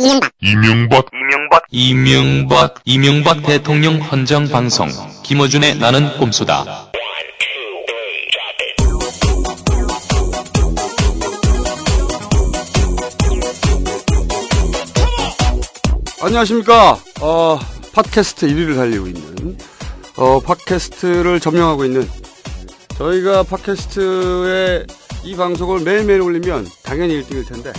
이명박. 이명박. 이명박. 이명박. 이명박 대통령 헌정 방송. 김어준의 나는 꼼수다. 안녕하십니까. 어, 팟캐스트 1위를 달리고 있는, 어, 팟캐스트를 점령하고 있는, 저희가 팟캐스트에 이 방송을 매일매일 올리면 당연히 1등일 텐데,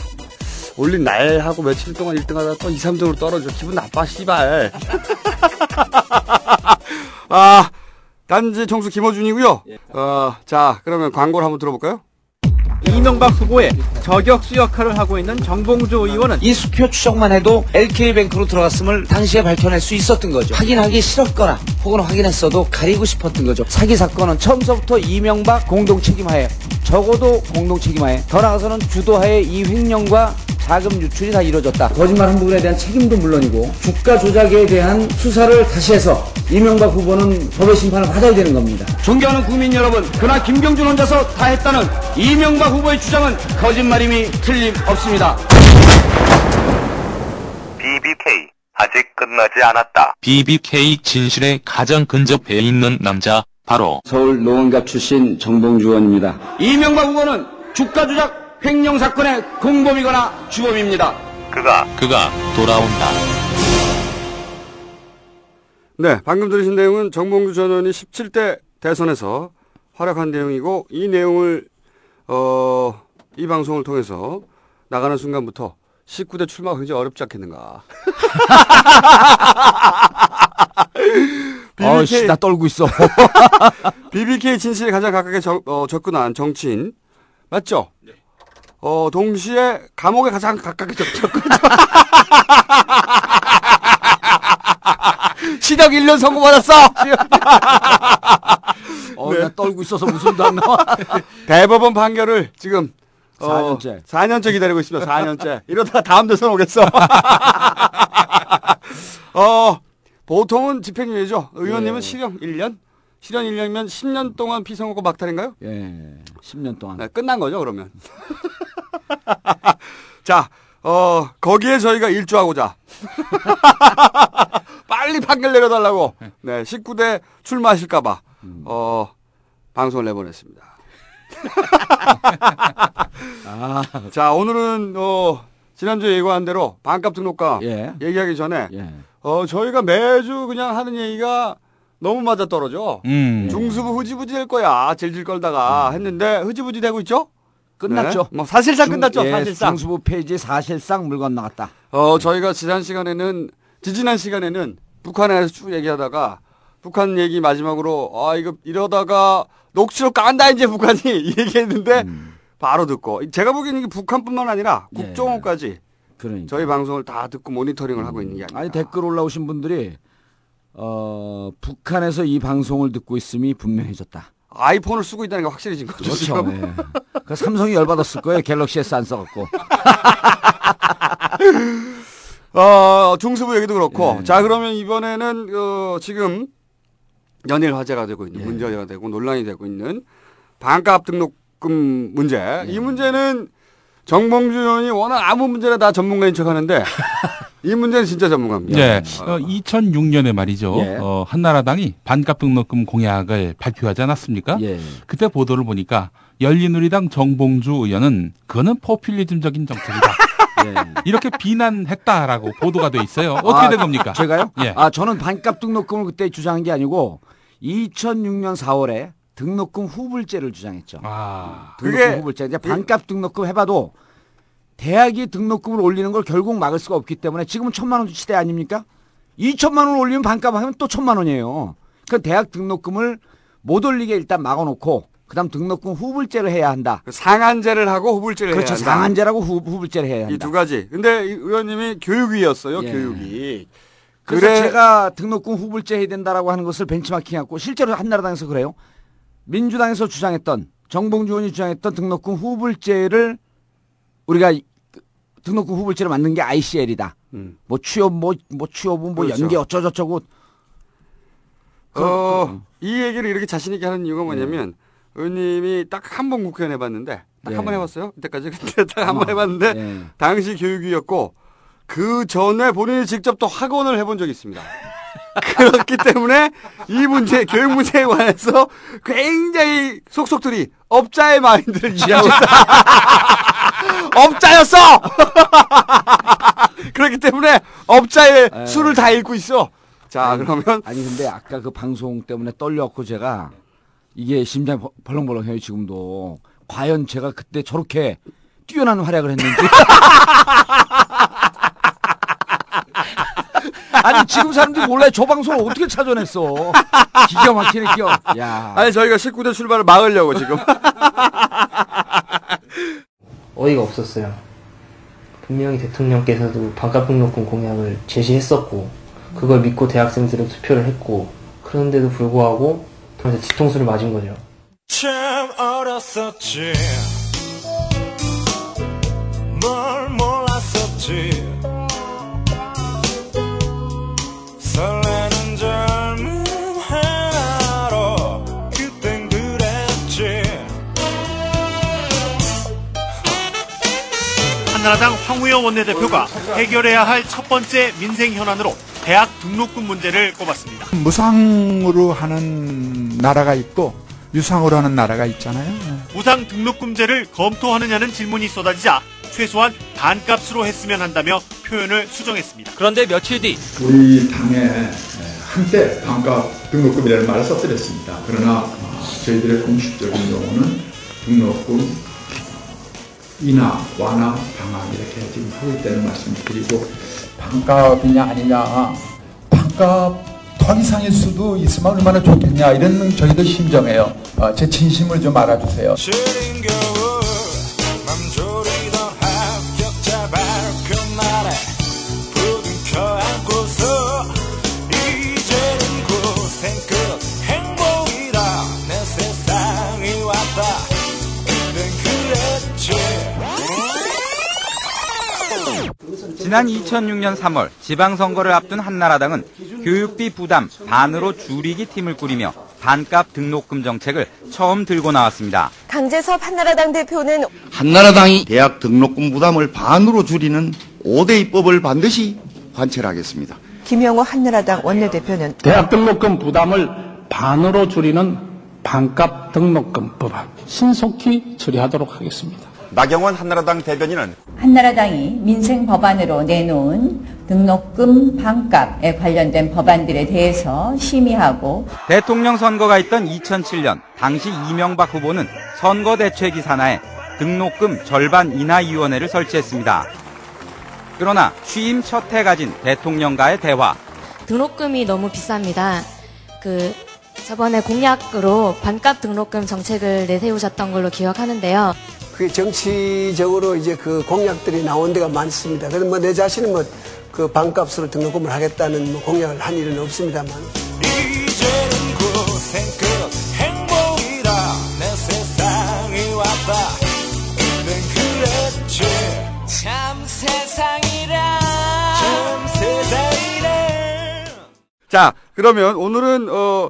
올린 날하고 며칠 동안 1등 하다가 또 2, 3등으로 떨어져. 기분 나빠, 씨발. 아, 단지 총수 김호준이고요 어, 자, 그러면 광고를 한번 들어볼까요? 이명박 후보의 저격수 역할을 하고 있는 정봉주 의원은 이 수표 추적만 해도 LK뱅크로 들어갔음을 당시에 밝혀낼 수 있었던 거죠. 확인하기 싫었거나 혹은 확인했어도 가리고 싶었던 거죠. 사기 사건은 처음서부터 이명박 공동 책임하에 적어도 공동 책임하에 더 나아가서는 주도하에 이 횡령과 자금 유출이 다 이루어졌다. 거짓말 한 부분에 대한 책임도 물론이고 주가 조작에 대한 수사를 다시 해서 이명박 후보는 법의 심판을 받아야 되는 겁니다. 존경하는 국민 여러분 그나 김경준 혼자서 다 했다는 이명박 후보의 주장은 거짓말임이 틀림없습니다. BBK 아직 끝나지 않았다. BBK 진실에 가장 근접해 있는 남자 바로 서울 노원갑 출신 정봉주 의원입니다. 이명박 후보는 주가 조작 횡령 사건의 공범이거나 주범입니다. 그가 그가 돌아온다. 네, 방금 들으신 내용은 정봉주 전 의원이 17대 대선에서 활약한 내용이고 이 내용을 어, 이 방송을 통해서 나가는 순간부터 19대 출마가 굉장히 어렵지 않겠는가. 어씨 나 떨고 있어. BBK 진실에 가장 가깝게 적- 어, 접근한 정치인 맞죠? 어 동시에 감옥에 가장 가깝게 접- 접근. 시력 1년 선고 받았어. 어나 떨고 있어서 웃음도 안 나와. 대법원 판결을 지금 어, 4년째. 4년째 기다리고 있습니다. 4년째. 이러다가 다음 대선 오겠어. 어, 보통은 집행유예죠. 의원님은 예. 실형 1년? 실형 1년이면 10년 동안 피선거고 막탈인가요? 예, 10년 동안. 네, 끝난 거죠, 그러면. 자, 어, 거기에 저희가 일조하고자. 빨리 판결 내려달라고. 네, 19대 출마하실까봐, 어, 방송을 내보냈습니다. 아, 자, 오늘은, 어, 지난주에 예고한 대로 반값 등록과 예. 얘기하기 전에, 예. 어, 저희가 매주 그냥 하는 얘기가 너무 맞아 떨어져. 음. 중수부 흐지부지 될 거야. 질질 걸다가 했는데 흐지부지 되고 있죠? 끝났죠. 네. 뭐 사실상 중- 끝났죠. 예, 사실상. 중수부 페이지 사실상 물건 나갔다. 어, 저희가 지난 시간에는 지지난 시간에는 북한에 대해서 쭉 얘기하다가 북한 얘기 마지막으로 아 이거 이러다가 녹취록 깐다 이제 북한이 이 얘기했는데 바로 듣고 제가 보기에는 이게 북한뿐만 아니라 예. 국정원까지 그러니까. 저희 방송을 다 듣고 모니터링을 하고 있는 게 아니라 아니 댓글 올라오신 분들이 어, 북한에서 이 방송을 듣고 있음이 분명해졌다. 아이폰을 쓰고 있다는 게 확실해진 거죠. 그렇죠. 예. 그 삼성이 열받았을 거예요. 갤럭시 S 안 써갖고. 어, 중수부 얘기도 그렇고. 예. 자, 그러면 이번에는, 어, 지금 연일 화제가 되고 있는, 예. 문제가 되고 논란이 되고 있는 반값 등록금 문제. 예. 이 문제는 정봉주 의원이 워낙 아무 문제나 다 전문가인 척 하는데 이 문제는 진짜 전문가입니다. 네, 어, 2006년에 말이죠. 예. 어, 한나라당이 반값 등록금 공약을 발표하지 않았습니까? 예. 그때 보도를 보니까 열린우리당 정봉주 의원은 그거는 포퓰리즘적인 정책이다. 예. 이렇게 비난했다라고 보도가 돼 있어요. 어떻게 아, 된 겁니까? 제가요? 예. 아, 저는 반값 등록금을 그때 주장한 게 아니고 2006년 4월에 등록금 후불제를 주장했죠. 아, 등록금 그게 후불제. 이제 반값 등록금 해봐도 대학이 등록금을 올리는 걸 결국 막을 수가 없기 때문에 지금은 천만 원 시대 아닙니까? 2천만 원 올리면 반값 하면 또 천만 원이에요. 그 대학 등록금을 못 올리게 일단 막아놓고 그다음 등록금 후불제를 해야 한다. 그 상한제를 하고 후불제를 그렇죠. 해야 한다. 상한제라고 후, 후불제를 해야 한다. 이 두 가지. 근데 이 의원님이 교육위였어요. 예. 교육위. 그래서 그래- 제가 등록금 후불제 해야 된다라고 하는 것을 벤치마킹하고 실제로 한나라당에서 그래요. 민주당에서 주장했던 정봉주 의원이 주장했던 등록금 후불제를 우리가 이- 그 등록금 후불제를 만든 게 ICL이다. 음. 뭐 취업 뭐, 뭐 취업은 뭐 그렇죠. 연계 어쩌저쩌고 어, 이 얘기를 이렇게 자신 있게 하는 이유가 뭐냐면, 의원님이 딱 한 번 국회의원 해봤는데, 딱 예. 한번 해봤어요? 이때까지. 근데 딱한번 아마, 해봤는데, 예. 당시 교육위였고, 그 전에 본인이 직접 또 학원을 해본 적이 있습니다. 그렇기 때문에 이 문제, 교육 문제에 관해서 굉장히 속속들이 업자의 마인드를 이해하고 있다. 업자였어! 그렇기 때문에 업자의 에. 수를 다 읽고 있어. 자, 그러면 아니 근데 아까 그 방송 때문에 떨려갖고 제가 이게 심장이 벌- 벌렁벌렁 해요 지금도 과연 제가 그때 저렇게 뛰어난 활약을 했는지 아니 지금 사람들이 몰라요. 저 방송을 어떻게 찾아냈어? 기가 막히네 기가. 야. 아니 저희가 19대 출발을 막으려고 지금. 어이가 없었어요. 분명히 대통령께서도 반값 등록금 공약을 제시했었고 그걸 믿고 대학생들은 투표를 했고 그런데도 불구하고 저한테 뒤통수를 맞은 거죠. 참 어렸었지. 뭘 몰랐었지 한나라당 황우여 원내대표가 해결해야 할 첫 번째 민생 현안으로 대학 등록금 문제를 꼽았습니다. 무상으로 하는 나라가 있고 유상으로 하는 나라가 있잖아요. 무상 등록금제를 검토하느냐는 질문이 쏟아지자 최소한 반값으로 했으면 한다며 표현을 수정했습니다. 그런데 며칠 뒤 우리 당에 한때 반값 등록금이라는 말을 써드렸습니다. 그러나 어, 저희들의 공식적인 용어는 등록금 인하, 완화, 방학 이렇게 지금 하고 있다는 말씀을 드리고 반값이냐 아니냐 반값 더 이상일 수도 있으면 얼마나 좋겠냐 이런 저희도 심정해요. 어, 제 진심을 좀 알아주세요. 지난 2006년 3월 지방선거를 앞둔 한나라당은 교육비 부담 반으로 줄이기 팀을 꾸리며 반값 등록금 정책을 처음 들고 나왔습니다. 강재섭 한나라당 대표는 한나라당이 대학 등록금 부담을 반으로 줄이는 5대 입법을 반드시 관철하겠습니다. 김영호 한나라당 원내대표는 대학 등록금 부담을 반으로 줄이는 반값 등록금 법안 신속히 처리하도록 하겠습니다. 나경원 한나라당 대변인은 한나라당이 민생 법안으로 내놓은 등록금 반값에 관련된 법안들에 대해서 심의하고 대통령 선거가 있던 2007년 당시 이명박 후보는 선거 대책위 산하에 등록금 절반 인하 위원회를 설치했습니다. 그러나 취임 첫 해 가진 대통령과의 대화 등록금이 너무 비쌉니다. 그 저번에 공약으로 반값 등록금 정책을 내세우셨던 걸로 기억하는데요. 그게 정치적으로 이제 그 공약들이 나온 데가 많습니다. 그래서 뭐 내 자신은 뭐 그 반값으로 등록금을 하겠다는 뭐 공약을 한 일은 없습니다만. 이제는 고생 끝 행복이다 내 세상이 왔다 그땐 그랬지 참 세상이라 참 세상이라 자, 그러면 오늘은 어,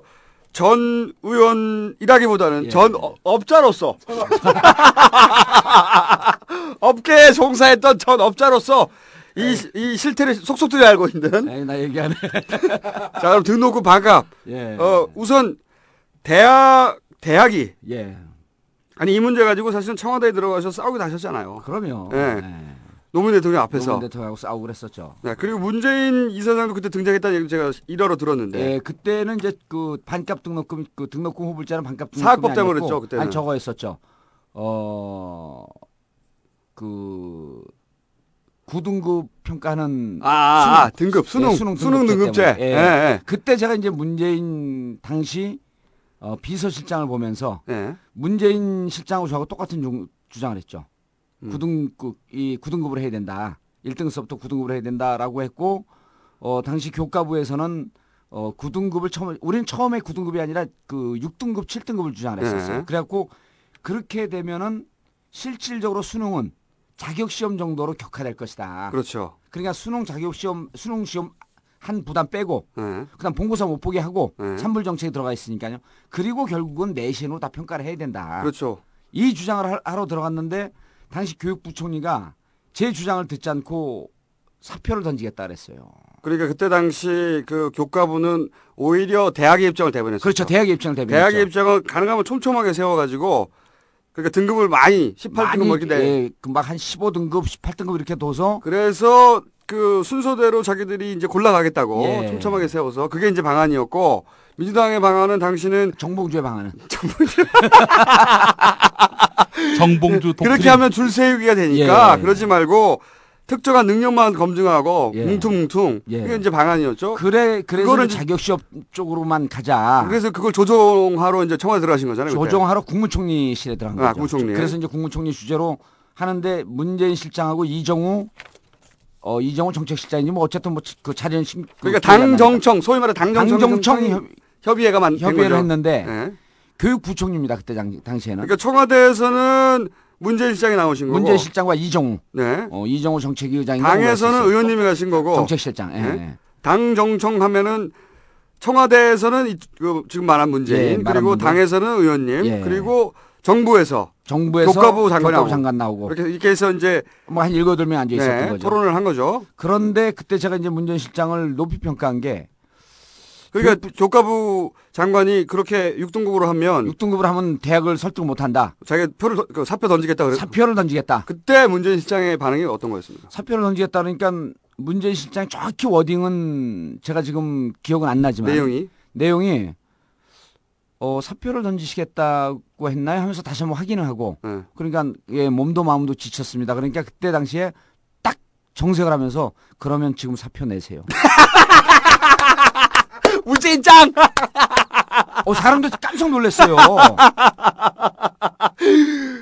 전 의원이라기보다는 전 어- 업자로서 업계에 종사했던 전 업자로서 이, 이 실태를 속속들이 알고 있는. 나 얘기하네. 자, 그럼 등록금 반값. 예. 어, 우선 대학 대학이 예. 아니 이 문제 가지고 사실은 청와대에 들어가서 싸우기도 하셨잖아요. 그럼요. 예. 노무현 대통령 앞에서. 노무현 대통령하고 싸우고 그랬었죠. 네, 그리고 문재인 이사장도 그때 등장했다는 얘기 제가 일화로 들었는데. 예, 그때는 이제 그 반값 등록금 그 등록금 후불자는 반값 등록금이 사학법 때문에 아니었고, 그랬죠, 그때는. 아니 저거 했었죠. 어. 그 9등급 평가하는 아, 아, 아, 등급, 수능, 예, 수능 등급제 등급제. 예. 예, 예. 그때 제가 이제 문재인 당시 어, 비서실장을 보면서 예. 문재인 실장하고 저하고 똑같은 주- 주장을 했죠. 음. 9등급 이 9등급을 해야 된다. 1등급부터 9등급을 해야 된다라고 했고 어 당시 교과부에서는 어 9등급을 처음 우리는 처음에 9등급이 아니라 그 6등급, 7등급을 주장을 했었어요. 네. 그래갖고 그렇게 되면은 실질적으로 수능은 자격 시험 정도로 격화될 것이다. 그렇죠. 그러니까 수능 자격 시험 수능 시험 한 부담 빼고 네. 그다음 본고사 못 보게 하고 네. 산불 정책에 들어가 있으니까요. 그리고 결국은 내신으로 다 평가를 해야 된다. 그렇죠. 이 주장을 하- 하러 들어갔는데 당시 교육부총리가 제 주장을 듣지 않고 사표를 던지겠다 그랬어요. 그러니까 그때 당시 그 교과부는 오히려 대학의 입장을 대변했어요. 그렇죠. 대학의 입장을 대변했죠. 대학의 입장을 가능하면 촘촘하게 세워가지고 그러니까 등급을 많이 18등급 뭐 이렇게 내. 예, 막한 15등급, 18등급 이렇게 둬서 그래서 그 순서대로 자기들이 이제 골라가겠다고 예. 촘촘하게 세워서 그게 이제 방안이었고 민주당의 방안은 당신은 정봉주의 방안은 정봉주 독트린. 그렇게 하면 줄 세우기가 되니까 예. 그러지 말고 특정한 능력만 검증하고 예. 뭉퉁뭉퉁 예. 그게 이제 방안이었죠. 그래 그래서 자격 시험 쪽으로만 가자. 그래서 그걸 조정하러 이제 청와대 들어가신 거잖아요. 그때. 조정하러 국무총리실에 들어간 아, 거죠. 국무총리. 그래서 이제 국무총리 주제로 하는데 문재인 실장하고 이정우 어 이정우 정책실장이지 뭐 어쨌든 뭐그 자리는 신- 그 그러니까 납니다. 당정청 소위 말해 당 정청 협- 협- 협의회가 만 협의회를. 했는데 예. 교육부총리입니다 그때 당, 당시에는 그러니까 청와대에서는 문재인 실장이 나오신 거고 문재인 실장과 이정우 네. 어, 이정우 정책위 의장이 당에서는 의원님이 가신 거고 정책실장 예, 네. 예. 당정청 하면은 청와대에서는 이- 그 지금 말한 문재인 예, 말한 그리고 문재인. 당에서는 의원님 예. 그리고 정부에서 정부에서 교과부 장관이 교과부 나오고. 장관 나오고 이렇게 이렇게 해서 이제 뭐 한 일곱 여덟 명 앉아 있었던 네, 거죠. 토론을 한 거죠. 그런데 그때 제가 이제 문재인 실장을 높이 평가한 게 그러니까 교과부 장관이 그렇게 6등급으로 하면 6등급을 하면 대학을 설득 못 한다. 자기 표를 던- 그 사표 던지겠다 그랬 사표를 던지겠다. 그때 문재인 실장의 반응이 어떤 거였습니까? 사표를 던지겠다 그러니까 문재인 실장 정확히 워딩은 제가 지금 기억은 안 나지만 내용이 내용이 어 사표를 던지시겠다고 했나요 하면서 다시 한번 확인을 하고 네. 그러니까 예 몸도 마음도 지쳤습니다. 그러니까 그때 당시에 딱 정색을 하면서 그러면 지금 사표 내세요. 짱! 어, 사람들 깜짝 놀랐어요.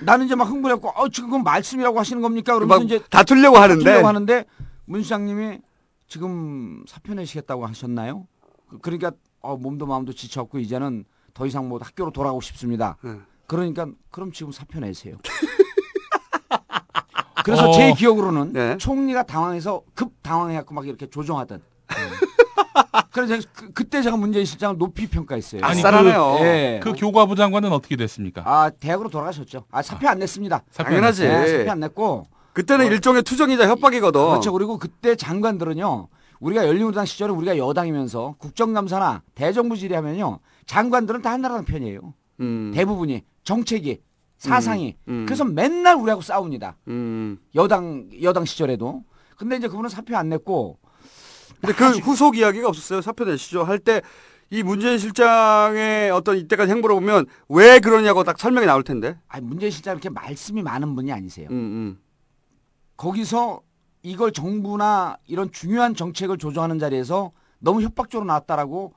나는 이제 막 흥분했고, 어, 지금 그건 말씀이라고 하시는 겁니까? 그러면서 막 이제 다투려고 하는데. 다투려고 하는데, 문 시장님이 지금 사표 내시겠다고 하셨나요? 그- 그러니까, 어, 몸도 마음도 지쳤고, 이제는 더 이상 뭐 학교로 돌아가고 싶습니다. 네. 그러니까, 그럼 지금 사표 내세요. 그래서 어. 제 기억으로는 네. 총리가 당황해서 급 당황해갖고 막 이렇게 조정하던. 그래서 그, 그때 제가 문재인 실장을 높이 평가했어요. 아니. 그, 예. 그 교과부 장관은 어떻게 됐습니까? 아 대학으로 돌아가셨죠. 아 사표 안 냈습니다. 사표 당연하지. 네, 사표 안 냈고. 그때는 일종의 투정이자 협박이거든. 그렇죠. 그리고 그때 장관들은요. 우리가 열린우리당 시절에 우리가 여당이면서 국정감사나 대정부 질의하면요. 장관들은 다 한나라당 편이에요. 음. 대부분이 정책이 사상이. 음. 그래서 맨날 우리하고 싸웁니다. 음. 여당 여당 시절에도. 근데 이제 그분은 사표 안 냈고. 근데 그 후속 이야기가 없었어요. 사표 내시죠. 할 때 이 문재인 실장의 어떤 이때까지 행보를 보면 왜 그러냐고 딱 설명이 나올 텐데. 아 문재인 실장 이렇게 말씀이 많은 분이 아니세요. 음, 음. 거기서 이걸 정부나 이런 중요한 정책을 조정하는 자리에서 너무 협박적으로 나왔다라고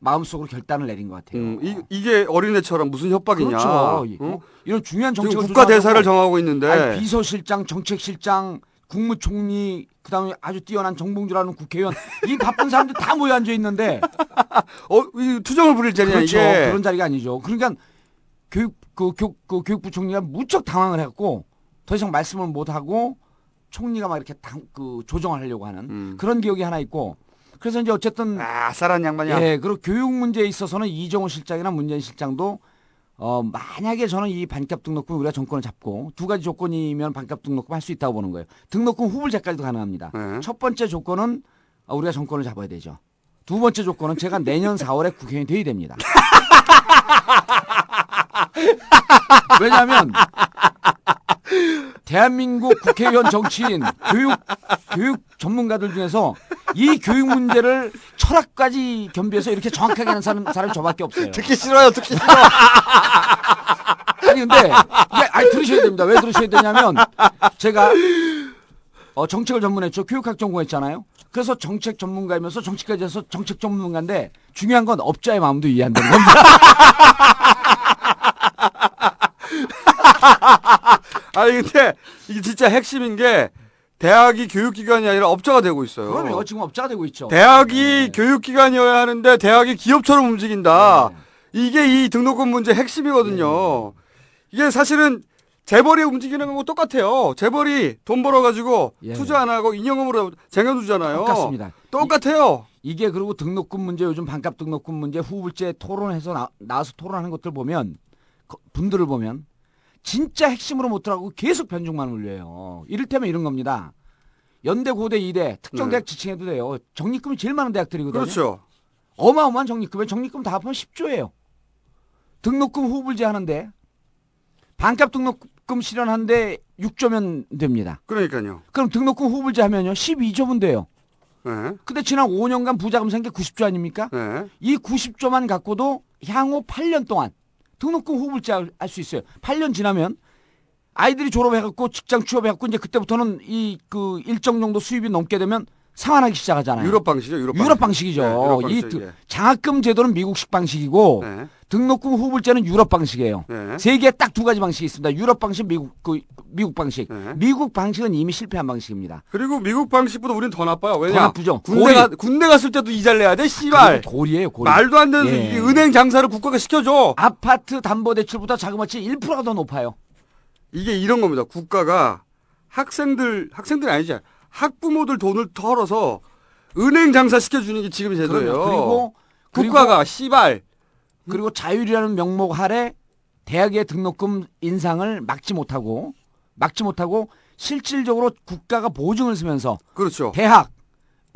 마음속으로 결단을 내린 것 같아요. 음, 이, 이게 어린애처럼 무슨 협박이냐. 그렇죠. 이- 응? 이런 중요한 정책을 국가 대사를 정하고 있는데. 아니, 비서실장, 정책실장, 국무총리, 그다음에 아주 뛰어난 정봉주라는 국회의원 이 바쁜 사람들 다 모여 앉아 있는데 어, 이 투정을 부릴 자리냐 그렇죠. 이게. 그런 자리가 아니죠. 그러니까 교육 그, 교, 그 교육부 총리가 무척 당황을 했고 더 이상 말씀을 못 하고 총리가 막 이렇게 당, 그 조정을 하려고 하는 음. 그런 기억이 하나 있고 그래서 이제 어쨌든 아, 쌀한 양반이야. 예, 그리고 교육 문제에 있어서는 이정호 실장이나 문재인 실장도 어, 만약에 저는 이 반값 등록금 우리가 정권을 잡고 두 가지 조건이면 반값 등록금 할 수 있다고 보는 거예요. 등록금 후불제까지도 가능합니다. 네. 첫 번째 조건은 어, 우리가 정권을 잡아야 되죠. 두 번째 조건은 제가 내년 4월에 국회의원이 돼야 됩니다. 왜냐하면 대한민국 국회의원 정치인 교육 교육 전문가들 중에서 이 교육 문제를 철학까지 겸비해서 이렇게 정확하게 하는 사람 사람이 저밖에 없어요. 듣기 싫어요, 듣기 싫어. 아니 근데 이게 아니 들으셔야 됩니다. 왜 들으셔야 되냐면 제가 어, 정책을 전문했죠. 교육학 전공했잖아요. 그래서 정책 전문가이면서 정치까지 해서 정책 전문가인데 중요한 건 업자의 마음도 이해한다는 겁니다. 아니 근데 이게 진짜 핵심인 게 대학이 교육기관이 아니라 업자가 되고 있어요. 그럼요. 지금 업자가 되고 있죠. 대학이 교육기관이어야 하는데 대학이 기업처럼 움직인다. 이게 이 등록금 문제 핵심이거든요. 이게 사실은 재벌이 움직이는 거하고 똑같아요. 재벌이 돈 벌어가지고 예. 투자 안 하고 인형음으로 쟁여두잖아요. 똑같습니다. 똑같아요. 이 게 그리고 등록금 문제 요즘 반값 등록금 문제 후불제 토론해서 나, 나와서 토론하는 것들 보면 거- 분들을 보면 진짜 핵심으로 못 들어가고 계속 변종만 올려요. 이를테면 이런 겁니다. 연대, 고대, 이대, 특정 대학 지칭해도 돼요. 적립금이 제일 많은 대학들이거든요. 네. 그렇죠. 어마어마한 적립금에 적립금 다 합하면 10조예요. 등록금 후불제 하는데 반값 등록금 실현하는데 6조면 됩니다. 그러니까요. 그럼 등록금 후불제 하면요 12조면 돼요. 네. 근데 지난 5년간 부자금 생겨 90조 아닙니까? 네. 이 90조만 갖고도 향후 8년 동안 등록금 후불제 할 수 있어요. 8년 지나면 아이들이 졸업해갖고 직장 취업해갖고 이제 그때부터는 이 그 일정 정도 수입이 넘게 되면 상환하기 시작하잖아요. 유럽 방식이죠. 유럽 방식. 유럽 방식이죠. 네, 유럽 이 방식, 드- 예. 장학금 제도는 미국식 방식이고 네. 등록금 후불제는 유럽 방식이에요. 네. 세계에 딱 두 가지 방식이 있습니다. 유럽 방식, 미국 그 미국 방식. 네. 미국 방식은 이미 실패한 방식입니다. 그리고 미국 방식보다 우리는 더 나빠요. 왜냐? 더 나쁘죠. 군대 가. 군대 갔을 때도 이자를 내야 돼. 씨발. 그건 고리예요, 고리. 말도 안 되는 예. 이 은행 장사를 국가가 시켜줘. 아파트 담보 대출보다 자그마치 1%가 더 높아요. 이게 이런 겁니다. 국가가 학생들 학생들이 아니지 학부모들 돈을 털어서 은행 장사 시켜주는 게 지금 제도예요. 그리고 국가가 씨발 그리고 자율이라는 명목 아래 대학의 등록금 인상을 막지 못하고 막지 못하고 실질적으로 국가가 보증을 쓰면서 그렇죠. 대학,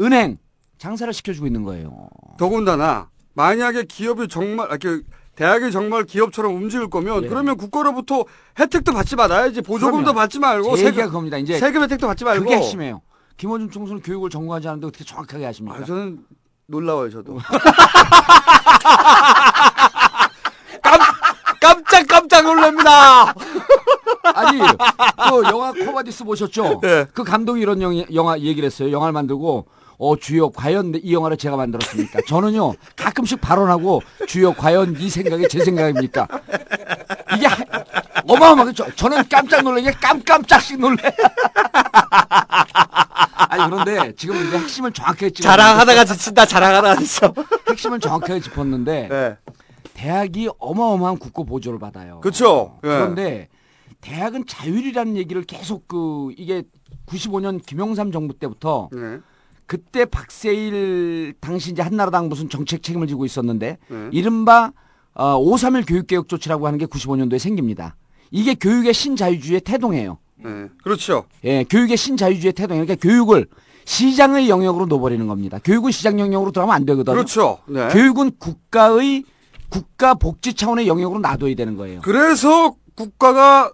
은행 장사를 시켜주고 있는 거예요. 더군다나 만약에 기업이 정말 아, 그 대학이 정말 기업처럼 움직일 거면 네. 그러면 국가로부터 혜택도 받지 말아야지 보조금도 그럼요. 받지 말고 세금 그겁니다. 이제 세금 혜택도 받지 말고 그게 핵심이에요. 김어준 총수는 교육을 전공하지 않는데 어떻게 정확하게 하십니까? 아, 저는 놀라워요 저도 깜짝 깜짝 놀랍니다. 아니, 그 영화 쿼바디스 보셨죠? 네. 그 감독이 이런 영, 영화 얘기를 했어요. 영화를 만들고 어 주여 과연 이 영화를 제가 만들었습니까? 저는요 가끔씩 발언하고 주역 과연 이 생각이 제 생각입니까? 이게 하- 어마어마하게 저, 저는 깜짝 놀라게 깜깜짝씩 놀래. 아니 그런데 지금 이제 핵심을 정확하게 짚 자랑하다가 지친다 자랑하다가 지쳐. 핵심을 정확하게 짚었는데 네. 대학이 어마어마한 국고 보조를 받아요. 그렇죠. 예. 그런데 대학은 자율이라는 얘기를 계속 그 이게 95년 김영삼 정부 때부터 네. 그때 박세일 당시 이제 한나라당 무슨 정책 책임을 지고 있었는데 네. 이른바 어, 531 교육개혁 조치라고 하는 게 95년도에 생깁니다. 이게 교육의 신자유주의의 태동이에요. 네. 그렇죠. 예, 교육의 신자유주의의 태동. 그러니까 교육을 시장의 영역으로 놓아버리는 겁니다. 교육은 시장 영역으로 들어가면 안 되거든요. 그렇죠. 네. 교육은 국가의 국가 복지 차원의 영역으로 놔둬야 되는 거예요. 그래서 국가가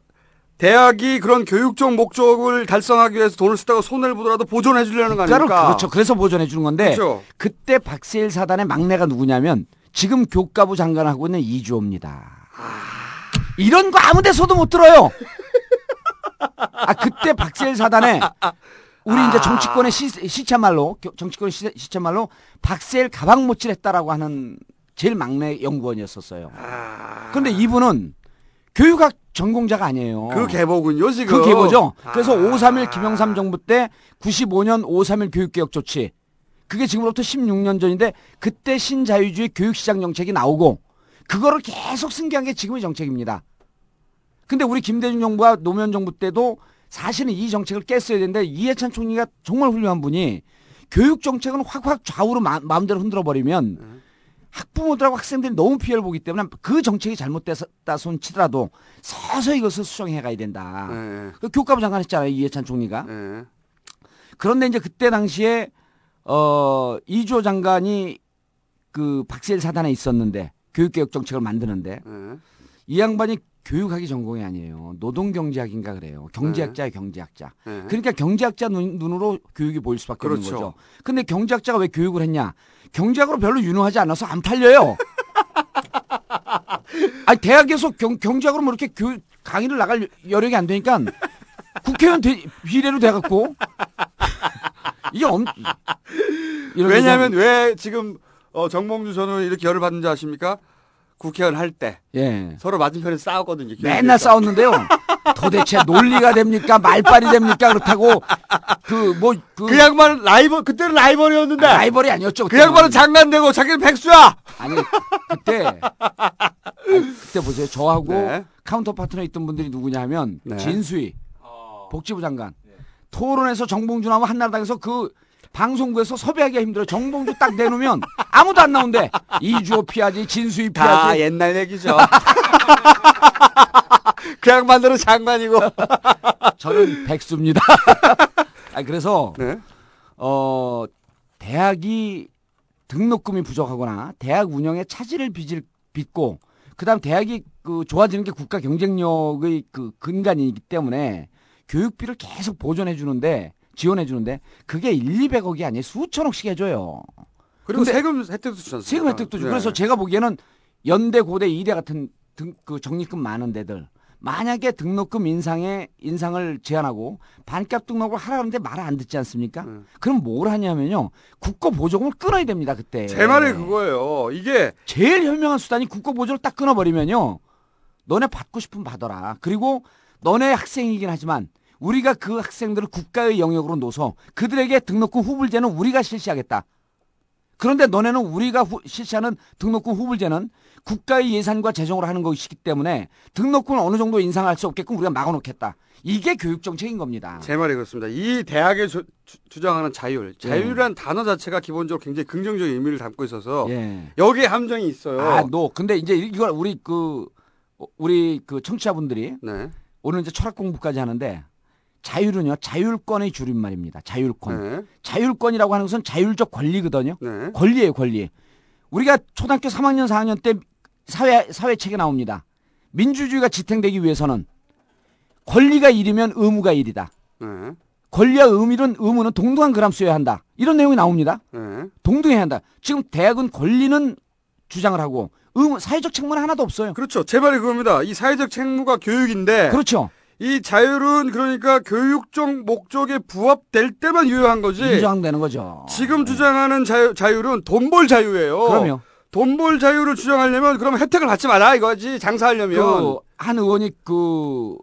대학이 그런 교육적 목적을 달성하기 위해서 돈을 쓰다가 손해를 보더라도 보존해 주려는 거 아닙니까? 그렇죠. 그래서 보존해 주는 건데 그렇죠. 그때 박세일 사단의 막내가 누구냐면 지금 교과부 장관을 하고 있는 이주호입니다. 이런 거 아무 데서도 못 들어요. 아 그때 박세일 사단에 우리 이제 정치권의 시, 시체말로 겨- 정치권의 시, 시체말로 박세일 가방 못질 했다라고 하는 제일 막내 연구원이었었어요. 그런데 이분은 교육학 전공자가 아니에요. 그 계보군요, 지금. 그 계보죠. 그래서 아. 531 김영삼 정부 때 95년 531 교육개혁 조치. 그게 지금으로부터 16년 전인데 그때 신자유주의 교육시장 정책이 나오고 그거를 계속 승계한 게 지금의 정책입니다. 근데 우리 김대중 정부와 노무현 정부 때도 사실은 이 정책을 깼어야 되는데 이해찬 총리가 정말 훌륭한 분이 교육 정책은 확확 좌우로 마, 마음대로 흔들어 버리면 학부모들하고 학생들이 너무 피해를 보기 때문에 그 정책이 잘못됐다 손 치더라도 서서히 이것을 수정해 가야 된다. 네. 그 교과부 장관 했잖아요 이해찬 총리가. 그런데 이제 그때 당시에 어 이주호 장관이 그 박세일 사단에 있었는데 교육개혁 정책을 만드는데 네. 이 양반이 교육학이 전공이 아니에요. 노동경제학인가 그래요. 경제학자예요, 경제학자. 네. 그러니까 경제학자 눈, 눈으로 교육이 보일 수밖에 없는 그렇죠. 거죠. 근데 경제학자가 왜 교육을 했냐? 경제학으로 별로 유능하지 않아서 안 팔려요. 아니 대학에서 경, 경제학으로 뭐 이렇게 교 강의를 나갈 여력이 안 되니까 국회의원 대, 비례로 돼갖고 이게 엄 왜냐하면 왜 지금 어, 정몽주 전 의원 이렇게 열을 받는지 아십니까? 국회의원 할 때 예. 서로 맞은편에 싸웠거든요. 맨날 싸웠는데요. 도대체 논리가 됩니까? 말빨이 됩니까? 그렇다고 그 뭐그 그 양반은 라이벌 그때는 라이벌이었는데 아, 라이벌이 아니었죠. 그. 양반은 장관되고 자기는 백수야. 아니 그때 아니, 그때 보세요. 저하고 네. counter partner 있던 분들이 누구냐 하면 네. 진수희 복지부 장관 토론에서 정봉주하고 한나라당에서 그 방송국에서 섭외하기가 힘들어. 정봉주 딱 내놓으면 아무도 안 나온대. 이주호 피하지, 진수희 다 피하지. 옛날 얘기죠. 그 양반들은 장관이고. 저는 백수입니다. 아 그래서 네. 어 대학이 등록금이 부족하거나 대학 운영에 차질을 빚을 빚고 그 다음 대학이 그 좋아지는 게 국가 경쟁력의 그 근간이기 때문에 교육비를 계속 보존해 주는데 지원해 주는데 그게 1, 200억이 아니에요. 수천억씩 해줘요. 그리고 세금 혜택도 않습니까? 세금 혜택도 주고 네. 그래서 제가 보기에는 연대 고대 이대 같은 등, 그 적립금 많은 데들 만약에 등록금 인상에 인상을 제한하고 반값 등록을 하라는데 말을 안 듣지 않습니까? 그럼 뭘 하냐면요 국고 보조금을 끊어야 됩니다 그때. 제 말이 그거예요. 이게 제일 현명한 수단이 국고 보조를 딱 끊어 버리면요 너네 받고 싶으면 받아라. 그리고 너네 학생이긴 하지만 우리가 그 학생들을 국가의 영역으로 놓서 그들에게 등록금 후불제는 우리가 실시하겠다. 그런데 너네는 우리가 후- 실시하는 등록금 후불제는 국가의 예산과 재정으로 하는 것이기 때문에 등록금을 어느 정도 인상할 수 없게끔 우리가 막아놓겠다. 이게 교육 정책인 겁니다. 제 말이 그렇습니다. 이 대학에 주, 장하는 자율, 자율이란 단어 자체가 기본적으로 굉장히 긍정적인 의미를 담고 있어서 예. 여기에 함정이 있어요. 아, 너 근데 이제 이걸 우리 그 어, 우리 그 청취자분들이 네. 오늘 이제 철학 공부까지 하는데 자율은요 자율권의 줄임말입니다. 자율권. 네. 자율권이라고 하는 것은 자율적 권리거든요. 권리예요, 권리. 우리가 초등학교 3학년, 4학년 때 사회 사회 책에 나옵니다. 민주주의가 지탱되기 위해서는 권리가 1이면 의무가 1이다. 네. 권리와 의무는 의무는 동등한 그람수여야 한다. 이런 내용이 나옵니다. 네. 동등해야 한다. 지금 대학은 권리는 주장을 하고 의무 사회적 책무는 하나도 없어요. 그렇죠. 제 말이 그겁니다. 이 사회적 책무가 교육인데 그렇죠. 이 자율은 그러니까 교육적 목적에 부합될 때만 유효한 거지. 인정되는 거죠. 지금 주장하는 자유, 자율은 돈 벌 자유예요. 그럼요. 돈 벌 자유를 주장하려면 그럼 혜택을 받지 마라 이거지. 장사하려면. 그 한 의원이 그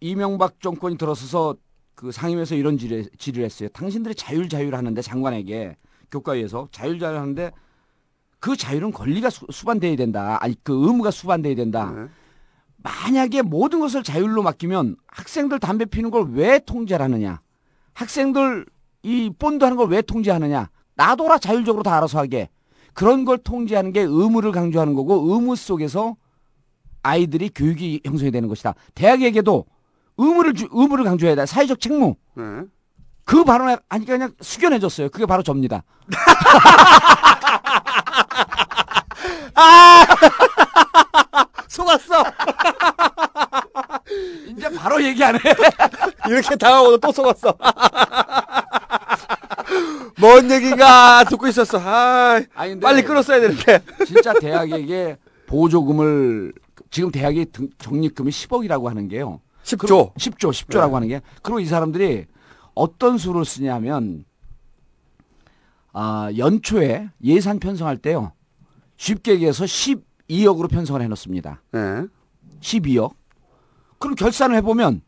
이명박 정권이 들어서서 그 상임위에서 이런 질의, 질의를 했어요. 당신들이 자율 자율 하는데 장관에게 교과위에서 자율 자율 하는데 그 자율은 권리가 수, 수반돼야 된다. 아니 그 의무가 수반돼야 된다. 네. 만약에 모든 것을 자율로 맡기면 학생들 담배 피는 걸 왜 통제를 하느냐? 학생들 이 본드 하는 걸 왜 통제하느냐? 놔둬라 자율적으로 다 알아서 하게. 그런 걸 통제하는 게 의무를 강조하는 거고 의무 속에서 아이들이 교육이 형성이 되는 것이다. 대학에게도 의무를 주- 의무를 강조해야 돼. 사회적 책무. 네. 그 발언에 아니 그냥 숙연해졌어요. 그게 바로 접니다. 아! 속았어. 이제 바로 얘기 안 해. 이렇게 당하고 또 속았어. 뭔 얘기가 듣고 있었어. 아, 아니, 빨리 끊었어야 되는데. 진짜 대학에게 보조금을 지금 대학의 등- 적립금이 10억이라고 하는 게요. 10조. 10조, 10조라고 네. 하는 게. 그리고 이 사람들이 어떤 수를 쓰냐면 아, 연초에 예산 편성할 때요. 쉽게 얘기해서 12억으로 편성을 해 놓습니다. 네. 12억. 그럼 결산을 해 보면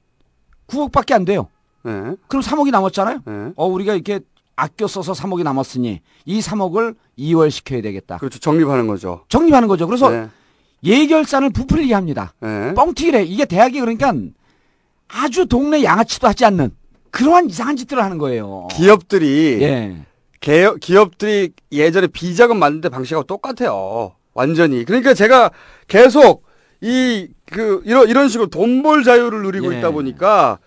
9억밖에 안 돼요. 네. 그럼 3억이 남았잖아요. 네. 어, 우리가 이렇게 아껴 써서 3억이 남았으니 이 3억을 2월 시켜야 되겠다. 그렇죠. 정립하는 거죠. 정립하는 거죠. 그래서 네. 예결산을 부풀리게 합니다. 네. 뻥튀기래. 이게 대학이 그러니까 아주 동네 양아치도 하지 않는 그러한 이상한 짓들을 하는 거예요. 기업들이 예. 개, 기업들이 예전에 비자금 때 방식하고 똑같아요. 완전히. 그러니까 제가 계속 이 그 이런 이런 식으로 돈 벌 자유를 누리고 예. 있다 보니까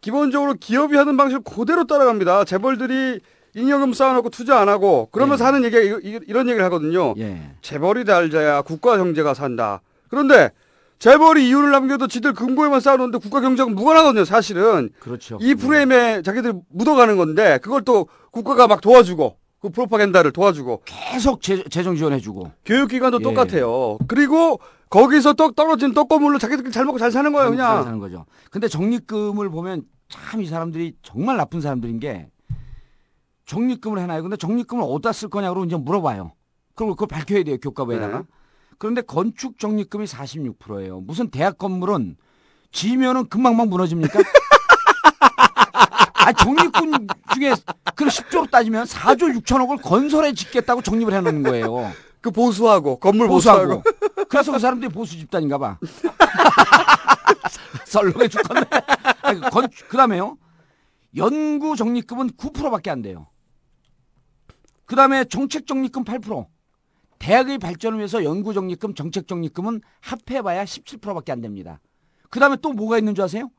기본적으로 기업이 하는 방식을 그대로 따라갑니다. 재벌들이 잉여금 쌓아놓고 투자 안 하고 그러면서 하는 얘기가 이- 이런 얘기를 하거든요. 예. 재벌이 달자야 국가 경제가 산다. 그런데 재벌이 이윤을 남겨도 지들 금고에만 쌓아놓는데 국가 경제가 무관하거든요. 사실은 그렇죠. 이 프레임에 자기들이 묻어가는 건데 그걸 또 국가가 막 도와주고 그 프로파간다를 도와주고 계속 재, 재정 지원해주고 교육기관도 예. 똑같아요. 그리고 거기서 떡 떨어진 떡고물로 자기들끼리 잘 먹고 잘 사는 거예요, 잘 그냥. 사는 거죠. 근데 적립금을 보면 참 이 사람들이 정말 나쁜 사람들인 게 적립금을 해놔요. 근데 적립금을 어디다 쓸 거냐고 이제 물어봐요. 그리고 그걸 밝혀야 돼요, 교과부에다가. 네. 그런데 건축 적립금이 46%예요. 무슨 대학 건물은 지면은 금방 막 무너집니까? 아, 적립금 중에 그 10조로 따지면 4조 6천억을 건설에 짓겠다고 적립을 해놓는 거예요. 그 보수하고 건물 보수하고. 보수하고. 그래서 그 사람들이 보수 집단인가 봐. 썰렁해 죽겠네. 그 건, 그 다음에요. 연구 적립금은 9%밖에 안 돼요. 그 다음에 정책 적립금 8%. 대학의 발전을 위해서 연구 적립금, 정책 적립금은 합해봐야 17%밖에 안 됩니다. 그 다음에 또 뭐가 있는 줄 아세요?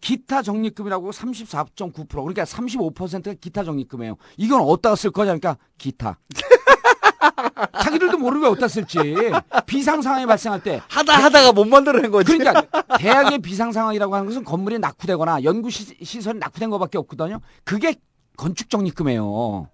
기타 적립금이라고 34.9% 그러니까 35%가 기타 적립금이에요. 이건 어디다가 쓸 거냐니까 기타. 자기들도 모르고 어디다 쓸지. 비상 상황이 발생할 때 하다 하다가 못 만들어낸 거지. 그러니까 대학의 비상 상황이라고 하는 것은 건물이 낙후되거나 연구 시, 시설이 낙후된 것밖에 없거든요. 그게 건축 적립금이에요.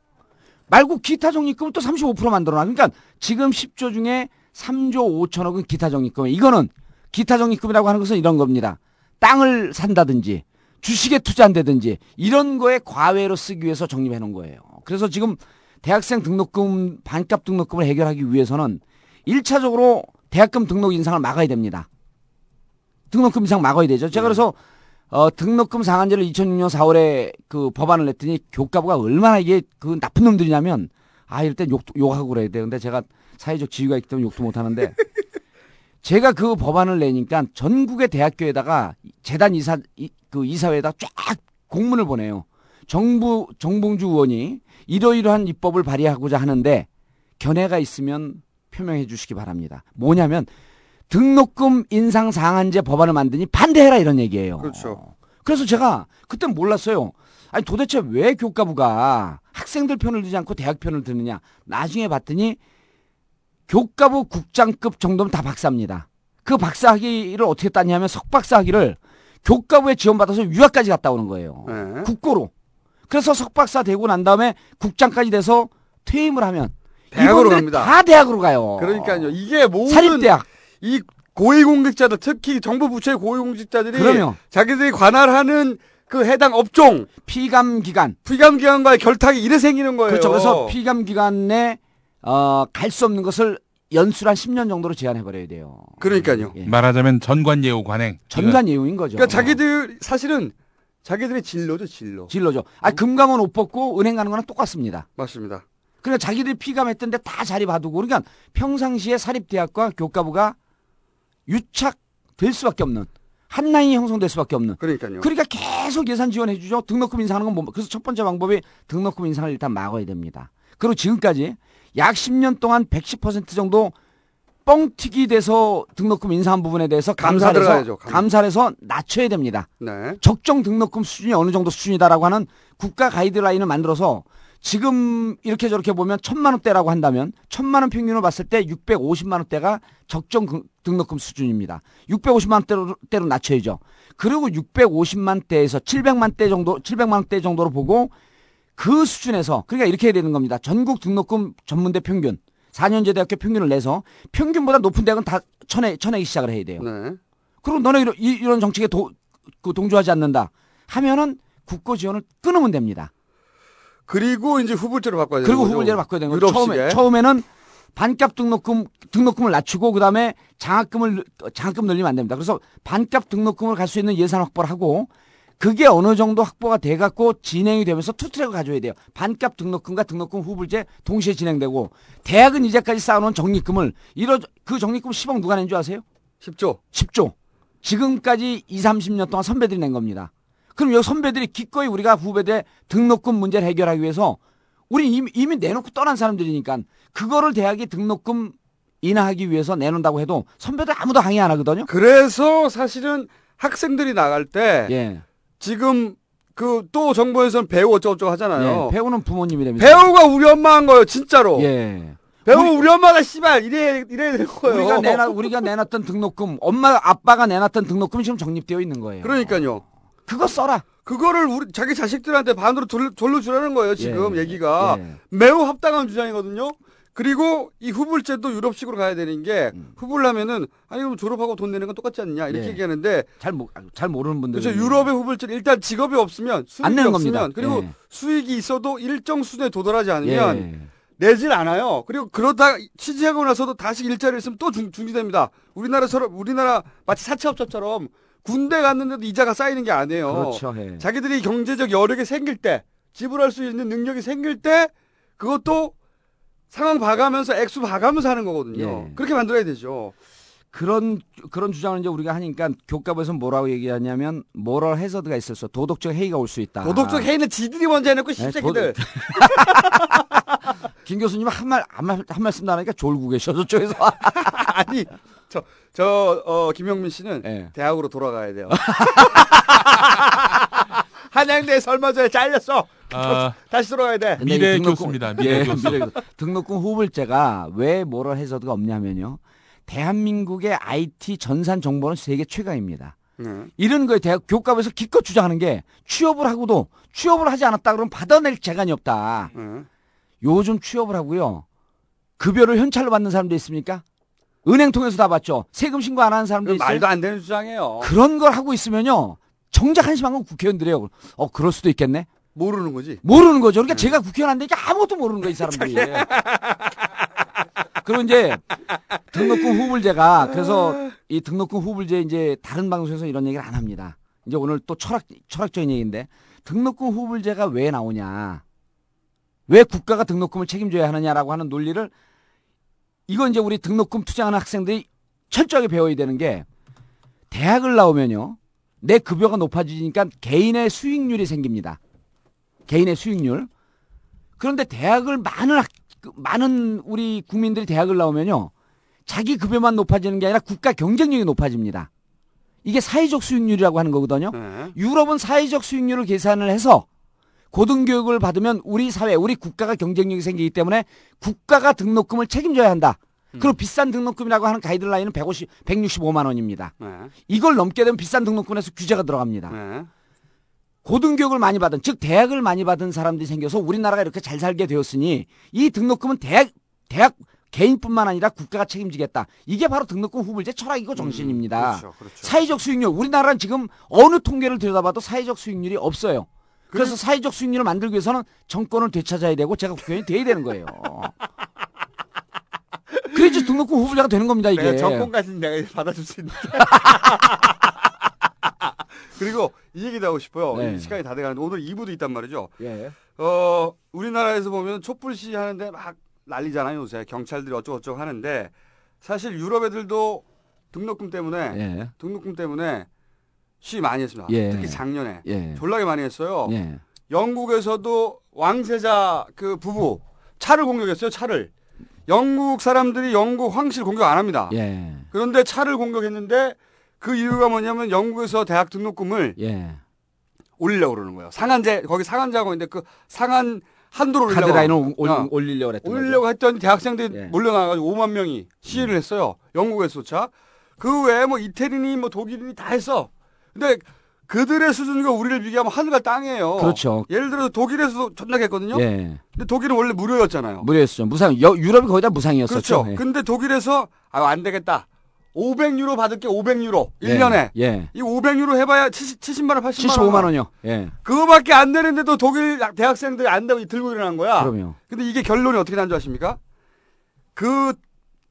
말고 기타 적립금은 또 35% 만들어놔. 그러니까 지금 10조 중에 3조 5천억은 기타 적립금이에요. 이거는 기타 적립금이라고 하는 것은 이런 겁니다. 땅을 산다든지 주식에 투자한다든지 이런 거에 과외로 쓰기 위해서 적립해 놓은 거예요. 그래서 지금 대학생 등록금 반값 등록금을 해결하기 위해서는 1차적으로 대학금 등록 인상을 막아야 됩니다. 등록금 인상 막아야 되죠. 제가 그래서 어, 등록금 상한제를 2006년 4월에 그 법안을 냈더니 교과부가 얼마나 이게 그 나쁜 놈들이냐면 아 이럴 땐 욕, 욕하고 그래야 돼. 근데 제가 사회적 지위가 있기 때문에 욕도 못 하는데 제가 그 법안을 내니까 전국의 대학교에다가 재단 이사 이, 그 이사회에다 쫙 공문을 보내요. 정부 정봉주 의원이 이러이러한 입법을 발의하고자 하는데 견해가 있으면 표명해 주시기 바랍니다. 뭐냐면 등록금 인상 상한제 법안을 만드니 반대해라 이런 얘기예요. 그렇죠. 그래서 제가 그때 몰랐어요. 아니 도대체 왜 교과부가 학생들 편을 들지 않고 대학 편을 드느냐. 나중에 봤더니 교과부 국장급 정도면 다 박사입니다. 그 박사학위를 어떻게 땄냐면 석박사학위를 교과부에 지원받아서 유학까지 갔다 오는 거예요. 네. 국고로. 그래서 석박사 되고 난 다음에 국장까지 돼서 퇴임을 하면 대학으로 갑니다. 다 대학으로 가요. 그러니까요. 이게 모든 사립대학. 이 고위공직자들 특히 정부 부처의 고위공직자들이 그럼요. 자기들이 관할하는 그 해당 업종 피감 기관 피감 기관과의 결탁이 이래 생기는 거예요. 그렇죠. 그래서 피감 기관에 어, 갈 수 없는 것을 연수를 한 10년 정도로 제한해 버려야 돼요. 그러니까요. 예. 말하자면 전관예우 관행. 전관 예우인 거죠. 그러니까 자기들 사실은 자기들의 진로죠, 진로. 진로죠. 아 금감원 옷 벗고 은행 가는 거랑 똑같습니다. 맞습니다. 그러니까 자기들이 피감했던데 다 자리 봐두고 그러니까 평상시에 사립대학과 교과부가 유착될 수밖에 없는 한 라인이 형성될 수밖에 없는. 그러니까요. 그러니까 계속 예산 지원해 주죠. 등록금 인상하는 건 뭐, 그래서 첫 번째 방법이 등록금 인상을 일단 막아야 됩니다. 그리고 지금까지 약 10년 동안 110% 정도 뻥튀기 돼서 등록금 인상한 부분에 대해서 감사 감사를 해서 감사. 감사를 해서 낮춰야 됩니다. 네. 적정 등록금 수준이 어느 정도 수준이다라고 하는 국가 가이드라인을 만들어서 지금 이렇게 저렇게 보면 천만 원대라고 한다면 천만 원 평균을 봤을 때 650만 원대가 적정 그- 등록금 수준입니다. 650만 원대로 대로 낮춰야죠. 그리고 650만 대에서 700만 대 정도 700만 원대 정도로 보고 그 수준에서 그러니까 이렇게 해야 되는 겁니다. 전국 등록금 전문대 평균 4년제 대학교 평균을 내서 평균보다 높은 대학은 다 쳐내 쳐내기 시작을 해야 돼요. 네. 그럼 너네 이런, 이- 이런 정책에 도, 그 동조하지 않는다 하면은 국고 지원을 끊으면 됩니다. 그리고 이제 후불제로 바꿔야 되는 그리고 거죠. 후불제를 바꿔야 되는 거죠. 처음에 처음에는 반값 등록금 등록금을 낮추고 그다음에 장학금을 늘- 장학금 늘리면 안 됩니다. 그래서 반값 등록금을 갈 수 있는 예산 확보를 하고 그게 어느 정도 확보가 돼 갖고 진행이 되면서 투트랙을 가져야 돼요. 반값 등록금과 등록금 후불제 동시에 진행되고 대학은 이제까지 쌓아놓은 적립금을 이러 그 적립금 10억 누가 낸 줄 아세요? 10조. 10조. 지금까지 2, 30년 동안 선배들이 낸 겁니다. 그럼 여기 선배들이 기꺼이 우리가 후배들 등록금 문제를 해결하기 위해서 우리 이미, 이미 내놓고 떠난 사람들이니까 그거를 대학이 등록금 인하하기 위해서 내놓는다고 해도 선배들 아무도 항의 안 하거든요. 그래서 사실은 학생들이 나갈 때 예. 지금 그 또 정부에서는 배우 어쩌고저쩌고 하잖아요. 예, 배우는 부모님이 됩니다. 배우가 우리 엄마 한 거예요, 진짜로. 예. 배우 우리, 엄마가 씨발 이래 이래 되는 거예요. 우리가 내놔 우리가 내놨던 등록금, 엄마 아빠가 내놨던 등록금이 지금 적립되어 있는 거예요. 그러니까요. 그거 써라. 그거를 우리 자기 자식들한테 반으로 돌, 돌려 주라는 거예요, 지금 예. 얘기가. 예. 매우 합당한 주장이거든요. 그리고 이 후불제도 유럽식으로 가야 되는 게 음. 후불 하면은 아니 그럼 졸업하고 돈 내는 건 똑같지 않냐 이렇게 예. 얘기하는데 잘, 모, 잘 모르는 분들. 그렇죠. 유럽의 후불제는 일단 직업이 없으면 수익이 안 내는 없으면 겁니다. 그리고 예. 수익이 있어도 일정 수준에 도달하지 않으면 예. 내질 않아요. 그리고 그러다 취직하고 나서도 다시 일자리 있으면 또 중, 중지됩니다. 우리나라처럼 우리나라 마치 사채업자처럼 군대 갔는데도 이자가 쌓이는 게 아니에요. 그렇죠. 예. 자기들이 경제적 여력이 생길 때 지불할 수 있는 능력이 생길 때 그것도 상황 봐가면서 액수 봐가면서 하는 거거든요. 예. 그렇게 만들어야 되죠. 그런 그런 주장을 이제 우리가 하니까 교과부에서 뭐라고 얘기하냐면 모럴 해저드가 있어서 도덕적 해이가 올 수 있다. 도덕적 해이는 지들이 먼저 해놓고 네, 십새끼들. 김 교수님 한말한 말, 한 말씀도 안 하니까 졸고 계셔 저쪽에서. 아니 저, 저, 어, 김영민 씨는 예. 대학으로 돌아가야 돼요. 한양대 설마저에 잘렸어. 아, 다시 돌아가야 돼. 미래 등록금- 교수입니다. 미래 예, 교수. 미래 교수. 등록금 후불제가 왜 모럴 해저드가 없냐면요. 대한민국의 IT 전산 정보는 세계 최강입니다. 네. 이런 거에 대학 교과부에서 기껏 주장하는 게 취업을 하고도 취업을 하지 않았다 그러면 받아낼 재간이 없다. 네. 요즘 취업을 하고요. 급여를 현찰로 받는 사람도 있습니까? 은행 통해서 다 받죠. 세금 신고 안 하는 사람도 그 있어요. 말도 안 되는 주장이에요. 그런 걸 하고 있으면요. 정작 한심한 건 국회의원들이에요. 어, 그럴 수도 있겠네. 모르는 거지. 모르는 거죠. 그러니까 제가 국회의원 안 되니까 아무것도 모르는 거예요, 이 사람들이. 그리고 이제 등록금 후불제가 그래서 이 등록금 후불제 이제 다른 방송에서 이런 얘기를 안 합니다. 이제 오늘 또 철학 철학적인 얘기인데 등록금 후불제가 왜 나오냐? 왜 국가가 등록금을 책임져야 하느냐라고 하는 논리를 이건 이제 우리 등록금 투자하는 학생들이 철저하게 배워야 되는 게 대학을 나오면요. 내 급여가 높아지니까 개인의 수익률이 생깁니다. 개인의 수익률. 그런데 대학을 많은 학, 그 많은 우리 국민들이 대학을 나오면요. 자기 급여만 높아지는 게 아니라 국가 경쟁력이 높아집니다. 이게 사회적 수익률이라고 하는 거거든요. 네. 유럽은 사회적 수익률을 계산을 해서 고등교육을 받으면 우리 사회, 우리 국가가 경쟁력이 생기기 때문에 국가가 등록금을 책임져야 한다. 그리고 비싼 등록금이라고 하는 가이드라인은 150, 165만 원입니다. 네. 이걸 넘게 되면 비싼 등록금에서 규제가 들어갑니다. 네. 고등교육을 많이 받은 즉 대학을 많이 받은 사람들이 생겨서 우리나라가 이렇게 잘 살게 되었으니 이 등록금은 대학 대학 개인뿐만 아니라 국가가 책임지겠다. 이게 바로 등록금 후불제 철학이고 정신입니다. 그렇죠, 그렇죠. 사회적 수익률 우리나라는 지금 어느 통계를 들여다봐도 사회적 수익률이 없어요. 그래서 사회적 수익률을 만들기 위해서는 정권을 되찾아야 되고 제가 국회의원이 돼야 되는 거예요. 그래야지 등록금 후불제가 되는 겁니다 이게. 내가 정권까지는 내가 받아줄 수 있는데. 그리고 이 얘기도 하고 싶어요. 네. 이 시간이 다 돼가는데 오늘 2부도 있단 말이죠. 예. 어, 우리나라에서 보면 촛불시 하는데 막 난리잖아요, 요새. 경찰들이 어쩌고저쩌고 하는데 사실 유럽 애들도 등록금 때문에 예. 등록금 때문에 시위 많이 했습니다. 예. 특히 작년에 예. 졸라게 많이 했어요. 예. 영국에서도 왕세자 그 부부 차를 공격했어요, 차를. 영국 사람들이 영국 황실 공격 안 합니다. 예. 그런데 차를 공격했는데 그 이유가 뭐냐면 영국에서 대학 등록금을 예. 올리려고 그러는 거예요. 상한제 거기 상한제하고 있는데 그 상한 한도를 올리려고 카드라인을 올, 어. 올리려고 했던 올리려고 했더니 대학생들이 예. 몰려나가지고 5만 명이 시위를 했어요. 영국에서조차. 그 외에 뭐 이태리니 뭐 독일이니 다 했어. 근데 그들의 수준과 우리를 비교하면 하늘과 땅이에요. 그렇죠. 예를 들어서 독일에서도 존나했거든요. 예. 근데 독일은 원래 무료였잖아요. 무료였죠. 무상. 여, 유럽이 거의 다 무상이었었죠. 그렇죠. 예. 근데 독일에서 아, 안 되겠다. 500유로 받을게 500유로. 1년에. 예. 이 500유로 해봐야 70, 70만 원, 80만 75만 원. 원이요. 예. 그거밖에 안 되는데도 독일 대학생들이 안다고 들고 일어난 거야. 그럼요. 근데 이게 결론이 어떻게 난 줄 아십니까? 그,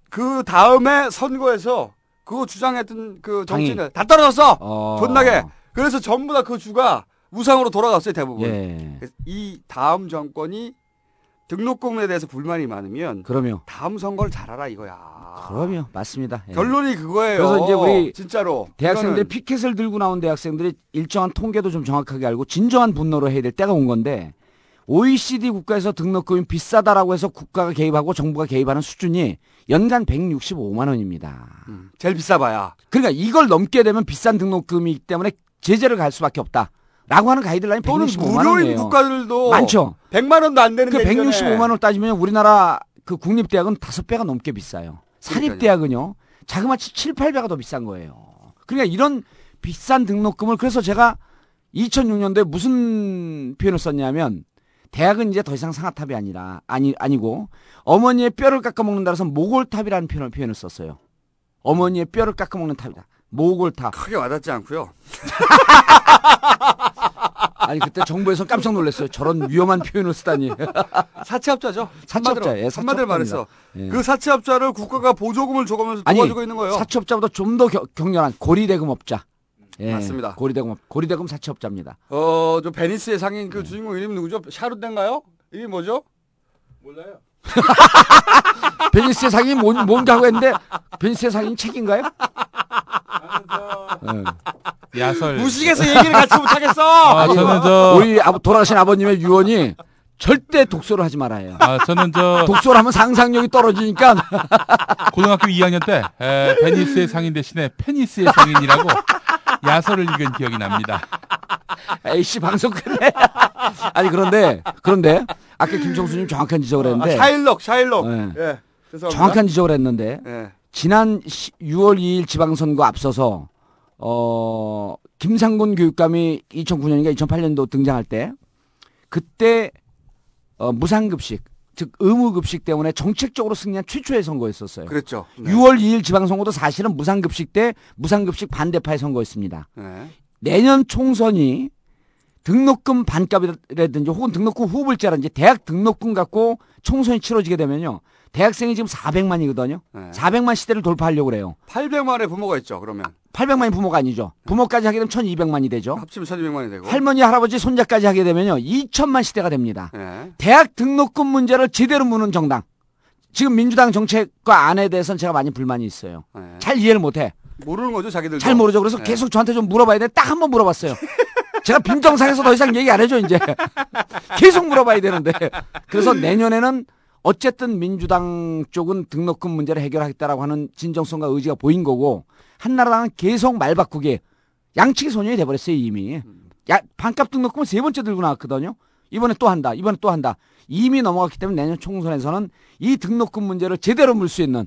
그 다음에 선거에서 그거 주장했던 그 정치인들 다 떨어졌어! 어. 존나게. 그래서 전부 다 그 주가 우상으로 돌아갔어요, 대부분. 예. 이 다음 정권이 등록금에 대해서 불만이 많으면 그럼요. 다음 선거를 잘하라 이거야. 그럼요. 맞습니다. 예. 결론이 그거예요. 그래서 이제 우리 진짜로 대학생들이 피켓을 들고 나온 대학생들이 일정한 통계도 좀 정확하게 알고 진정한 분노를 해야 될 때가 온 건데 OECD 국가에서 등록금이 비싸다라고 해서 국가가 개입하고 정부가 개입하는 수준이 연간 165만 원입니다. 제일 비싸봐야. 그러니까 이걸 넘게 되면 비싼 등록금이기 때문에 제재를 갈 수밖에 없다. 라고 하는 가이드라인 또는 165만 무료인 원이에요. 국가들도 많죠. 100만 원도 안 되는 그 165만 원을 따지면 우리나라 그 국립대학은 다섯 배가 넘게 비싸요. 사립대학은요. 자그마치 7, 8배가 더 비싼 거예요. 그러니까 이런 비싼 등록금을 그래서 제가 2006년도에 무슨 표현을 썼냐면 대학은 이제 더 이상 상아탑이 아니라 아니 아니고 어머니의 뼈를 깎아 먹는다 해서 모골탑이라는 표현을 표현을 썼어요. 어머니의 뼈를 깎아 먹는 탑이다. 모골탑. 크게 와닿지 않고요. 아니 그때 정부에서 깜짝 놀랐어요. 저런 위험한 표현을 쓰다니. 사채업자죠. 사채업자, 예, 한마디로. 말해서 예. 그 사채업자를 국가가 보조금을 줘가면서 아니 도와주고 있는 거예요. 사채업자보다 좀 더 격렬한 고리대금업자. 예, 맞습니다. 고리대금 고리대금 사채업자입니다. 어, 저 베니스의 상인 그 주인공 이름이 누구죠? 샤르덴가요? 이름이 뭐죠? 몰라요. 베니스의 상이 뭔, 뭔가 하고 했는데 베니스의 상이 책인가요? 예. 야설. 무식해서 얘기를 같이 못하겠어. 아, 저는 저 우리 아버, 돌아가신 아버님의 유언이 절대 독서를 하지 말아요. 아, 저는 저 독서를 하면 상상력이 떨어지니까 고등학교 2학년 때 에, 베니스의 상인 대신에 페니스의 상인이라고 야설을 읽은 기억이 납니다. 에이씨 방송 끝내. 아니 그런데 그런데 아까 김청수님 정확한 지적을 했는데 아, 샤일록, 샤일록. 네. 예. 죄송합니다. 정확한 지적을 했는데 예. 지난 6월 2일 지방선거 앞서서 어 김상곤 교육감이 2009년인가 2008년도 등장할 때 그때 어 무상급식 즉 의무급식 때문에 정책적으로 승리한 최초의 선거였었어요. 그랬죠. 네. 6월 2일 지방선거도 사실은 무상급식 때 무상급식 반대파의 선거였습니다. 네. 내년 총선이 등록금 반값이라든지 혹은 등록금 후불제라든지 대학 등록금 갖고 총선이 치러지게 되면요. 대학생이 지금 400만이거든요. 네. 400만 시대를 돌파하려고 그래요. 800만의 부모가 있죠, 그러면. 800만이 부모가 아니죠. 부모까지 하게 되면 1200만이 되죠. 합치면 1200만이 되고. 할머니, 할아버지, 손자까지 하게 되면요. 2000만 시대가 됩니다. 네. 대학 등록금 문제를 제대로 무는 정당. 지금 민주당 정책과 안에 대해서는 제가 많이 불만이 있어요. 네. 잘 이해를 못 해. 모르는 거죠, 자기들. 잘 모르죠. 그래서 네. 계속 저한테 좀 물어봐야 돼. 딱 한 번 물어봤어요. 제가 빈정상에서 더 이상 얘기 안 해줘, 이제. 계속 물어봐야 되는데. 그래서 내년에는 어쨌든 민주당 쪽은 등록금 문제를 해결하겠다라고 하는 진정성과 의지가 보인 거고, 한나라당은 계속 말 바꾸게 양치기 소년이 돼버렸어요, 이미. 야, 반값 등록금은 세 번째 들고 나왔거든요. 이번에 또 한다, 이번에 또 한다. 이미 넘어갔기 때문에 내년 총선에서는 이 등록금 문제를 제대로 물 수 있는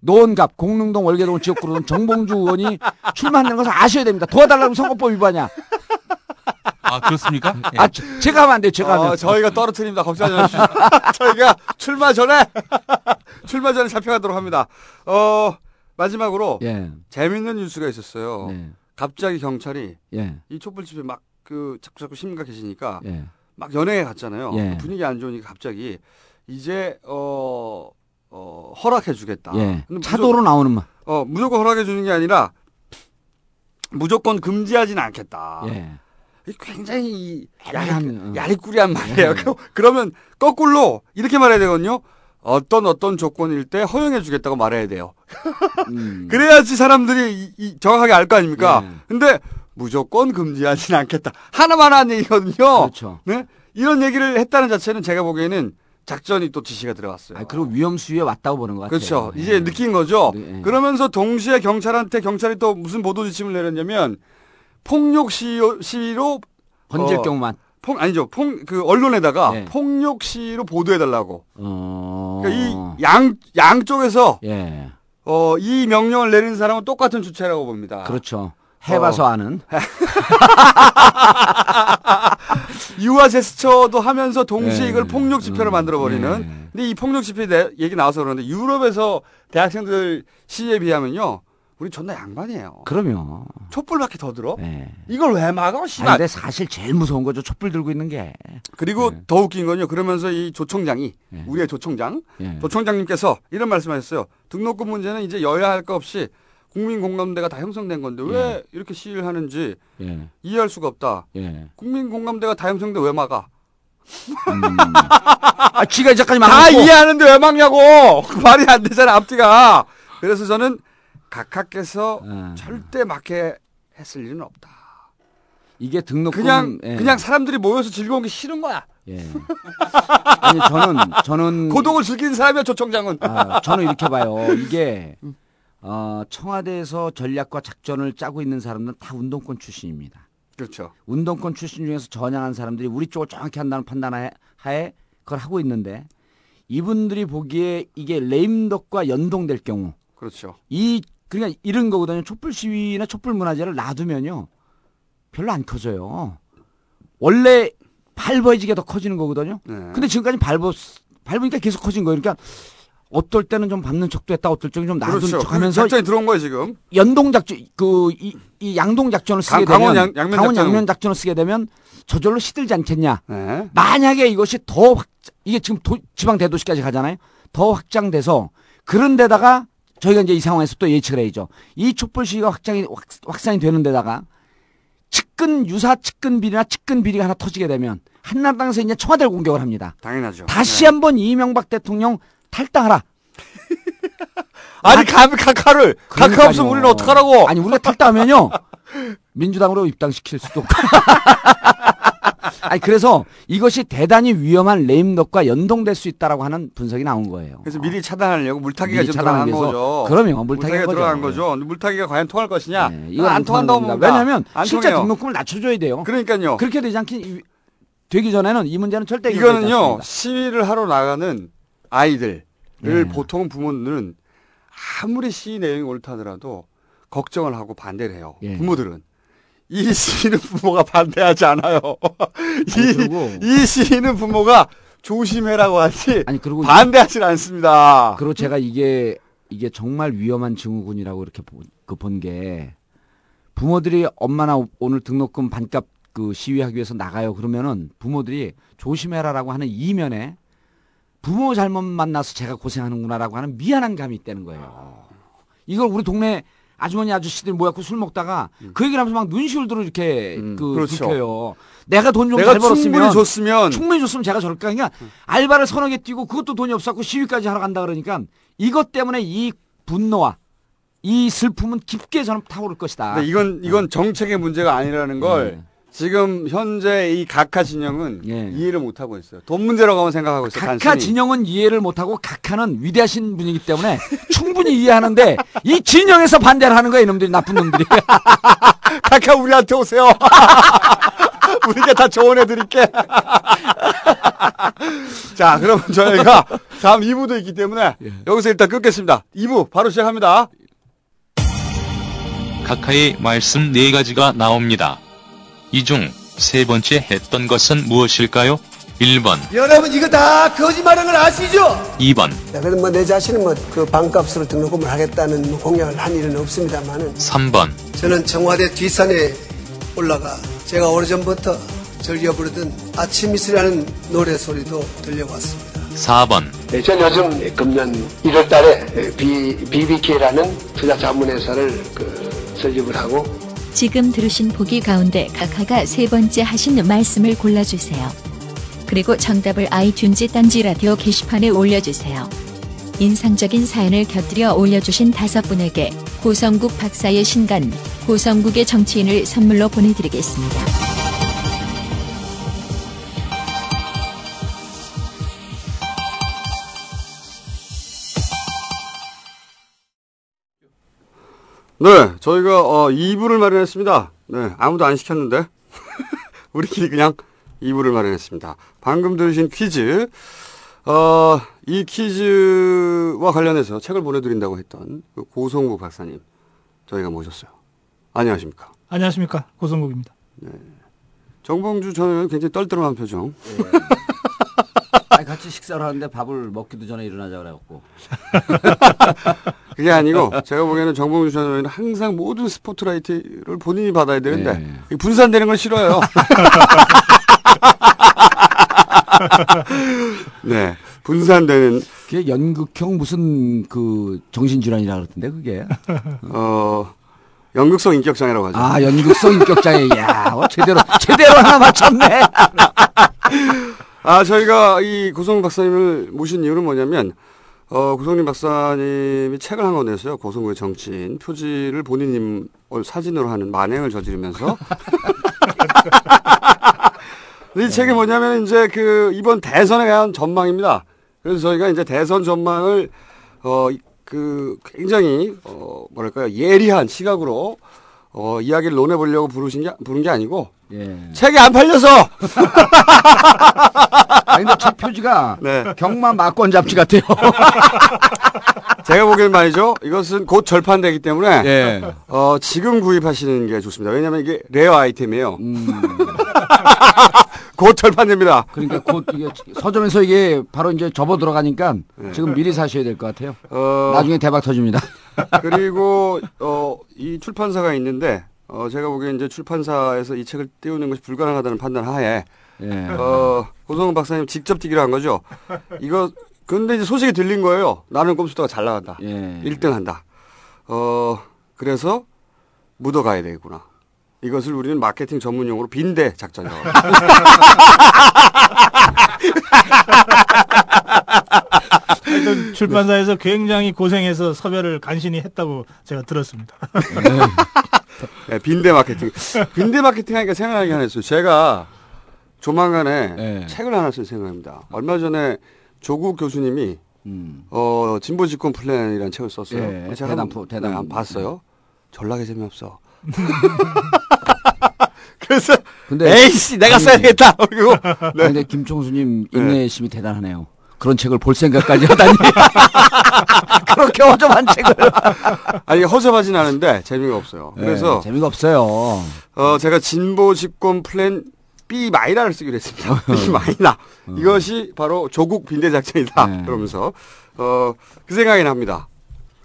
노원갑, 공릉동, 월계동 지역구로는 정봉주 의원이 출마한다는 것을 아셔야 됩니다. 도와달라고 선거법 위반이야. 아, 그렇습니까? 예. 아, 저- 제가 하면 안 돼요, 제가 하면. 어, 저희가 떨어뜨립니다. 걱정하지 마십시오. 저희가 출마 전에, 출마 전에 잡혀가도록 합니다. 어, 마지막으로. 예. 재밌는 뉴스가 있었어요. 네. 갑자기 경찰이 예. 이 촛불 집에 막 그 자꾸 자꾸 심각해지니까 예. 막 연예에 갔잖아요. 예. 분위기 안 좋으니까 갑자기 이제 어, 어 허락해 주겠다. 예. 차도로 나오는 말. 어 무조건 허락해 주는 게 아니라 무조건 금지하진 않겠다. 예. 굉장히 이 야리한, 어. 야리, 꾸리한 말이에요. 예. 그- 그러면 거꾸로 이렇게 말해야 되거든요. 어떤 어떤 조건일 때 허용해 주겠다고 말해야 돼요. 음. 그래야지 사람들이 이- 이 정확하게 알 거 아닙니까? 예. 근데 무조건 금지하진 않겠다. 하나만 한 얘기거든요. 그렇죠. 네? 이런 얘기를 했다는 자체는 제가 보기에는 작전이 또 지시가 들어갔어요. 아, 그리고 위험 수위에 왔다고 보는 것 같아요. 그렇죠. 예. 이제 느낀 거죠. 네. 그러면서 동시에 경찰한테 경찰이 또 무슨 보도 지침을 내렸냐면 폭력 시위로, 시위로 번질 어, 경우만. 폭 아니죠. 폭 그 언론에다가 네. 폭력 시위로 보도해 달라고. 어. 그러니까 이양 양쪽에서 예. 어, 이 명령을 내린 사람은 똑같은 주체라고 봅니다. 그렇죠. 해봐서 어. 아는. 유화 제스처도 하면서 동시에 예. 이걸 폭력 집회로 음, 만들어 버리는. 예. 근데 이 폭력 집회 내- 얘기 나와서 그러는데 유럽에서 대학생들 시위에 비하면요. 우리 존나 양반이에요. 그럼요. 촛불밖에 더 들어? 예. 이걸 왜 막아? 씨발. 근데 사실 제일 무서운 거죠. 촛불 들고 있는 게. 그리고 더 웃긴 건요. 그러면서 이 조총장이 예. 우리의 조총장 예. 조총장님께서 이런 말씀하셨어요. 등록금 문제는 이제 여야 할 거 없이 국민 공감대가 다 형성된 건데 왜 이렇게 시위를 하는지 예. 이해할 수가 없다. 예. 국민 공감대가 다 형성돼 왜 막아? 아, 지가 이제까지 다 막았고. 이해하는데 왜 막냐고 그 말이 안 되잖아 앞뒤가. 그래서 저는 각하께서 예. 절대 막게 했을 일은 없다. 이게 등록금 그냥 예. 그냥 사람들이 모여서 즐거운 게 싫은 거야. 예. 아니 저는 저는 고독을 즐기는 사람이야 조총장은. 아, 저는 이렇게 봐요. 이게 어, 청와대에서 전략과 작전을 짜고 있는 사람들은 다 운동권 출신입니다. 그렇죠. 운동권 출신 중에서 전향한 사람들이 우리 쪽을 정확히 한다는 판단 하에- 하에 그걸 하고 있는데 이분들이 보기에 이게 레임덕과 연동될 경우 그렇죠. 이 그러니까 이런 거거든요. 촛불 시위나 촛불 문화제를 놔두면요 별로 안 커져요. 원래 밟아지게 더 커지는 거거든요. 네. 근데 지금까지 밟았 밟으니까 계속 커진 거예요. 그러니까 어떨 때는 좀 밟는 척도 했다, 어떨 때는 좀 놔두는 그렇죠. 척하면서 작전이 들어온 거예요 지금. 연동 작전 그이 이 양동 작전을 쓰게 강- 강원 되면 양- 양면 강원 작전. 양면 작전을 쓰게 되면 저절로 시들지 않겠냐. 네. 만약에 이것이 더 확, 이게 지금 도- 지방 대도시까지 가잖아요. 더 확장돼서 그런 데다가 저희가 이제 이 상황에서 또 예측을 해야죠. 이 촛불 시위가 확장이 확, 확산이 되는 데다가 측근 유사 측근 비리나 측근 비리가 하나 터지게 되면 한나라당에서 이제 청와대를 공격을 합니다. 당연하죠. 다시 네. 한번 이명박 대통령 탈당하라. 아니 감 각하를 각하 없으면 우리는 어떡하라고? 아니 우리가 탈당하면요 민주당으로 입당시킬 수도 없고 아니 그래서 이것이 대단히 위험한 레임덕과 연동될 수 있다라고 하는 분석이 나온 거예요. 그래서 미리 차단하려고 물타기가 좀 들어간. 거죠. 그럼요, 물타기가 들어간 거죠. 물타기가 과연 통할 것이냐? 이건 안 통한다고. 봅니다. 왜냐하면 안 실제 통해요. 등록금을 낮춰줘야 돼요. 그러니까요. 그렇게 되지 않기 되기 전에는 이 문제는 절대 이거는요. 시위를 하러 나가는 아이들을 네. 보통 부모들은 아무리 시위 내용이 옳다더라도 걱정을 하고 반대를 해요. 예. 부모들은 이 시위는 부모가 반대하지 않아요. 이, 이 시위는 부모가 조심해라고 하지 그리고 반대하진 않습니다. 그리고 제가 이게 이게 정말 위험한 증후군이라고 이렇게 그본게 부모들이 엄마나 오- 오늘 등록금 반값 그 시위하기 위해서 나가요 그러면은 부모들이 조심해라라고 하는 이면에 부모 잘못 만나서 제가 고생하는구나라고 하는 미안한 감이 있다는 거예요. 이걸 우리 동네 아주머니 아저씨들 모여갖고 술 먹다가 그 얘기를 하면서 막 눈시울들을 이렇게 그 음. 그렇죠. 붉혀요. 내가 돈 좀 잘 벌었으면 충분히 줬으면 충분히 줬으면 제가 저럴까 그러니까 알바를 서너 개 뛰고 그것도 돈이 없었고 시위까지 하러 간다 그러니까 이것 때문에 이 분노와 이 슬픔은 깊게 저는 타오를 것이다. 이건 이건 정책의 문제가 아니라는 걸 네. 지금 현재 이 각하 진영은 이해를 못 하고 있어요. 돈 문제라고만 생각하고 있어요. 각하 단순히. 진영은 이해를 못 하고 각하는 위대하신 분이기 때문에 충분히 이해하는데 이 진영에서 반대를 하는 거야 이놈들이 나쁜 놈들이. 각하 우리한테 오세요. 우리가 다 조언해 드릴게. 자, 그럼 저희가 다음 2부도 있기 때문에 여기서 일단 끊겠습니다. 2부 바로 시작합니다. 각하의 말씀 네 가지가 나옵니다. 이 중 세 번째 했던 것은 무엇일까요? 1번, 여러분 이거 다 거짓말하는 걸 아시죠? 2번, 자, 그럼 뭐내 자신은 뭐 그 반값으로 등록금을 하겠다는 뭐 공약을 한 일은 없습니다만은 3번, 저는 청와대 뒷산에 올라가 제가 오래전부터 즐겨 부르던 아침 이슬이라는 노래 소리도 들려왔습니다. 4번, 네, 전 요즘 금년 1월 달에 BBK라는 투자 자문회사를 그 설립을 하고 지금 들으신 보기 가운데 각하가 세 번째 하신 말씀을 골라주세요. 그리고 정답을 아이튠즈 딴지 라디오 게시판에 올려주세요. 인상적인 사연을 곁들여 올려주신 다섯 분에게 고성국 박사의 신간, 고성국의 정치인을 선물로 보내드리겠습니다. 네, 저희가 어, 2부를 마련했습니다. 네, 아무도 안 시켰는데 우리끼리 그냥 2부를 마련했습니다. 방금 들으신 퀴즈, 어, 이 퀴즈와 관련해서 책을 보내드린다고 했던 그 고성국 박사님 저희가 모셨어요. 안녕하십니까? 안녕하십니까 고성국입니다. 정봉주 저는 굉장히 떨떠름한 표정. 아니, 같이 식사를 하는데 밥을 먹기도 전에 일어나자 그래갖고. 그게 아니고 제가 보기에는 정봉주 전 의원은 항상 모든 스포트라이트를 본인이 받아야 되는데 네. 이 분산되는 걸 싫어요. 네, 분산되는 그게 연극형 무슨 그 정신질환이라 그러던데 그게. 어 연극성 인격장애라고 하죠. 아 연극성 인격장애. 야 어, 제대로 제대로 하나 맞췄네. 아 저희가 이 고성 박사님을 모신 이유는 뭐냐면 어 고성님 박사님이 책을 한권 냈어요. 고성국의 정치인 표지를 본인님 사진으로 하는 만행을 저지르면서 이 책이 뭐냐면 이제 그 이번 대선에 대한 전망입니다. 그래서 저희가 이제 대선 전망을 어 그 굉장히 어 뭐랄까요 예리한 시각으로 어 이야기를 논해 보려고 부르신 게 부른 게 아니고 예. 책이 안 팔려서 아니 근데 책 표지가 네. 경마 막권 잡지 같아요. 제가 보기엔 말이죠. 이것은 곧 절판되기 때문에 예. 어, 지금 구입하시는 게 좋습니다. 왜냐하면 이게 레어 아이템이에요. 곧 절판됩니다. 그러니까 곧 이게 서점에서 이게 바로 이제 접어 들어가니까 지금 미리 사셔야 될 것 같아요. 어, 나중에 대박 터집니다. 그리고 어, 이 출판사가 있는데 어, 제가 보기엔 이제 출판사에서 이 책을 띄우는 것이 불가능하다는 판단 하에 예. 어, 고성훈 박사님 직접 뛰기로 한 거죠. 이거 근데 이제 소식이 들린 거예요. 나는 꼼수도가 잘 나간다. 예. 1등 한다. 어, 그래서 묻어가야 되겠구나. 이것을 우리는 마케팅 전문 용어로 빈대 작전이라고 합니다. 출판사에서 굉장히 고생해서 섭외를 간신히 했다고 제가 들었습니다. 네, 빈대 마케팅. 빈대 마케팅 하니까 생각나게 하나 있어요. 제가 조만간에 네. 책을 하나 쓸 생각입니다. 얼마 전에 조국 교수님이 음. 어 진보 집권 플랜이라는 책을 썼어요. 예, 제가 프- 대담. 네, 봤어요. 졸라게 재미없어. 그래서 근데 에이씨 내가 아니, 써야겠다. 그리고 네. 근데 김총수님 인내심이 대단하네요. 그런 책을 볼 생각까지 하다니. 그렇게 허접한 책을. 아니 허접하진 않은데 재미가 없어요. 그래서 네, 재미가 없어요. 어 제가 진보 집권 플랜 B minor를 쓰기로 했습니다. B minor 이것이 바로 조국 빈대 작전이다. 네. 그러면서 어 그 생각이 납니다.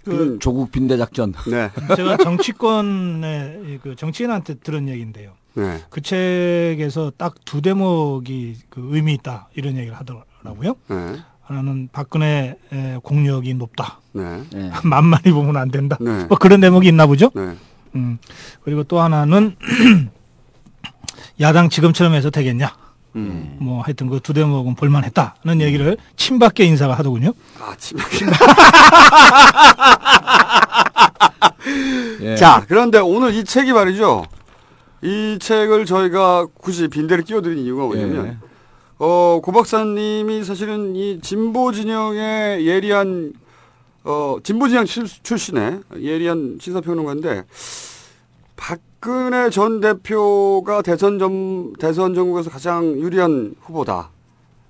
그 조국 빈대 작전. 네. 제가 정치권의 그 정치인한테 들은 얘기인데요. 네. 그 책에서 딱 두 대목이 그 의미 있다 이런 얘기를 하더라고요. 네. 하나는 박근혜 의 공력이 높다. 네. 만만히 보면 안 된다. 네. 뭐 그런 대목이 있나 보죠. 네. 음. 그리고 또 하나는 야당 지금처럼 해서 되겠냐. 음. 뭐 하여튼 그 두 대목은 볼만했다는 얘기를 친박계 인사가 하더군요. 아, 친박. 예. 자, 그런데 오늘 이 책이 말이죠. 이 책을 저희가 굳이 빈대를 끼워드린 이유가 뭐냐면, 예. 어, 고 박사님이 사실은 이 진보 진영의 예리한, 어, 진보 진영 출, 출신의 예리한 시사평론가인데, 박 근혜 전 대표가 대선 전, 대선 전국에서 가장 유리한 후보다.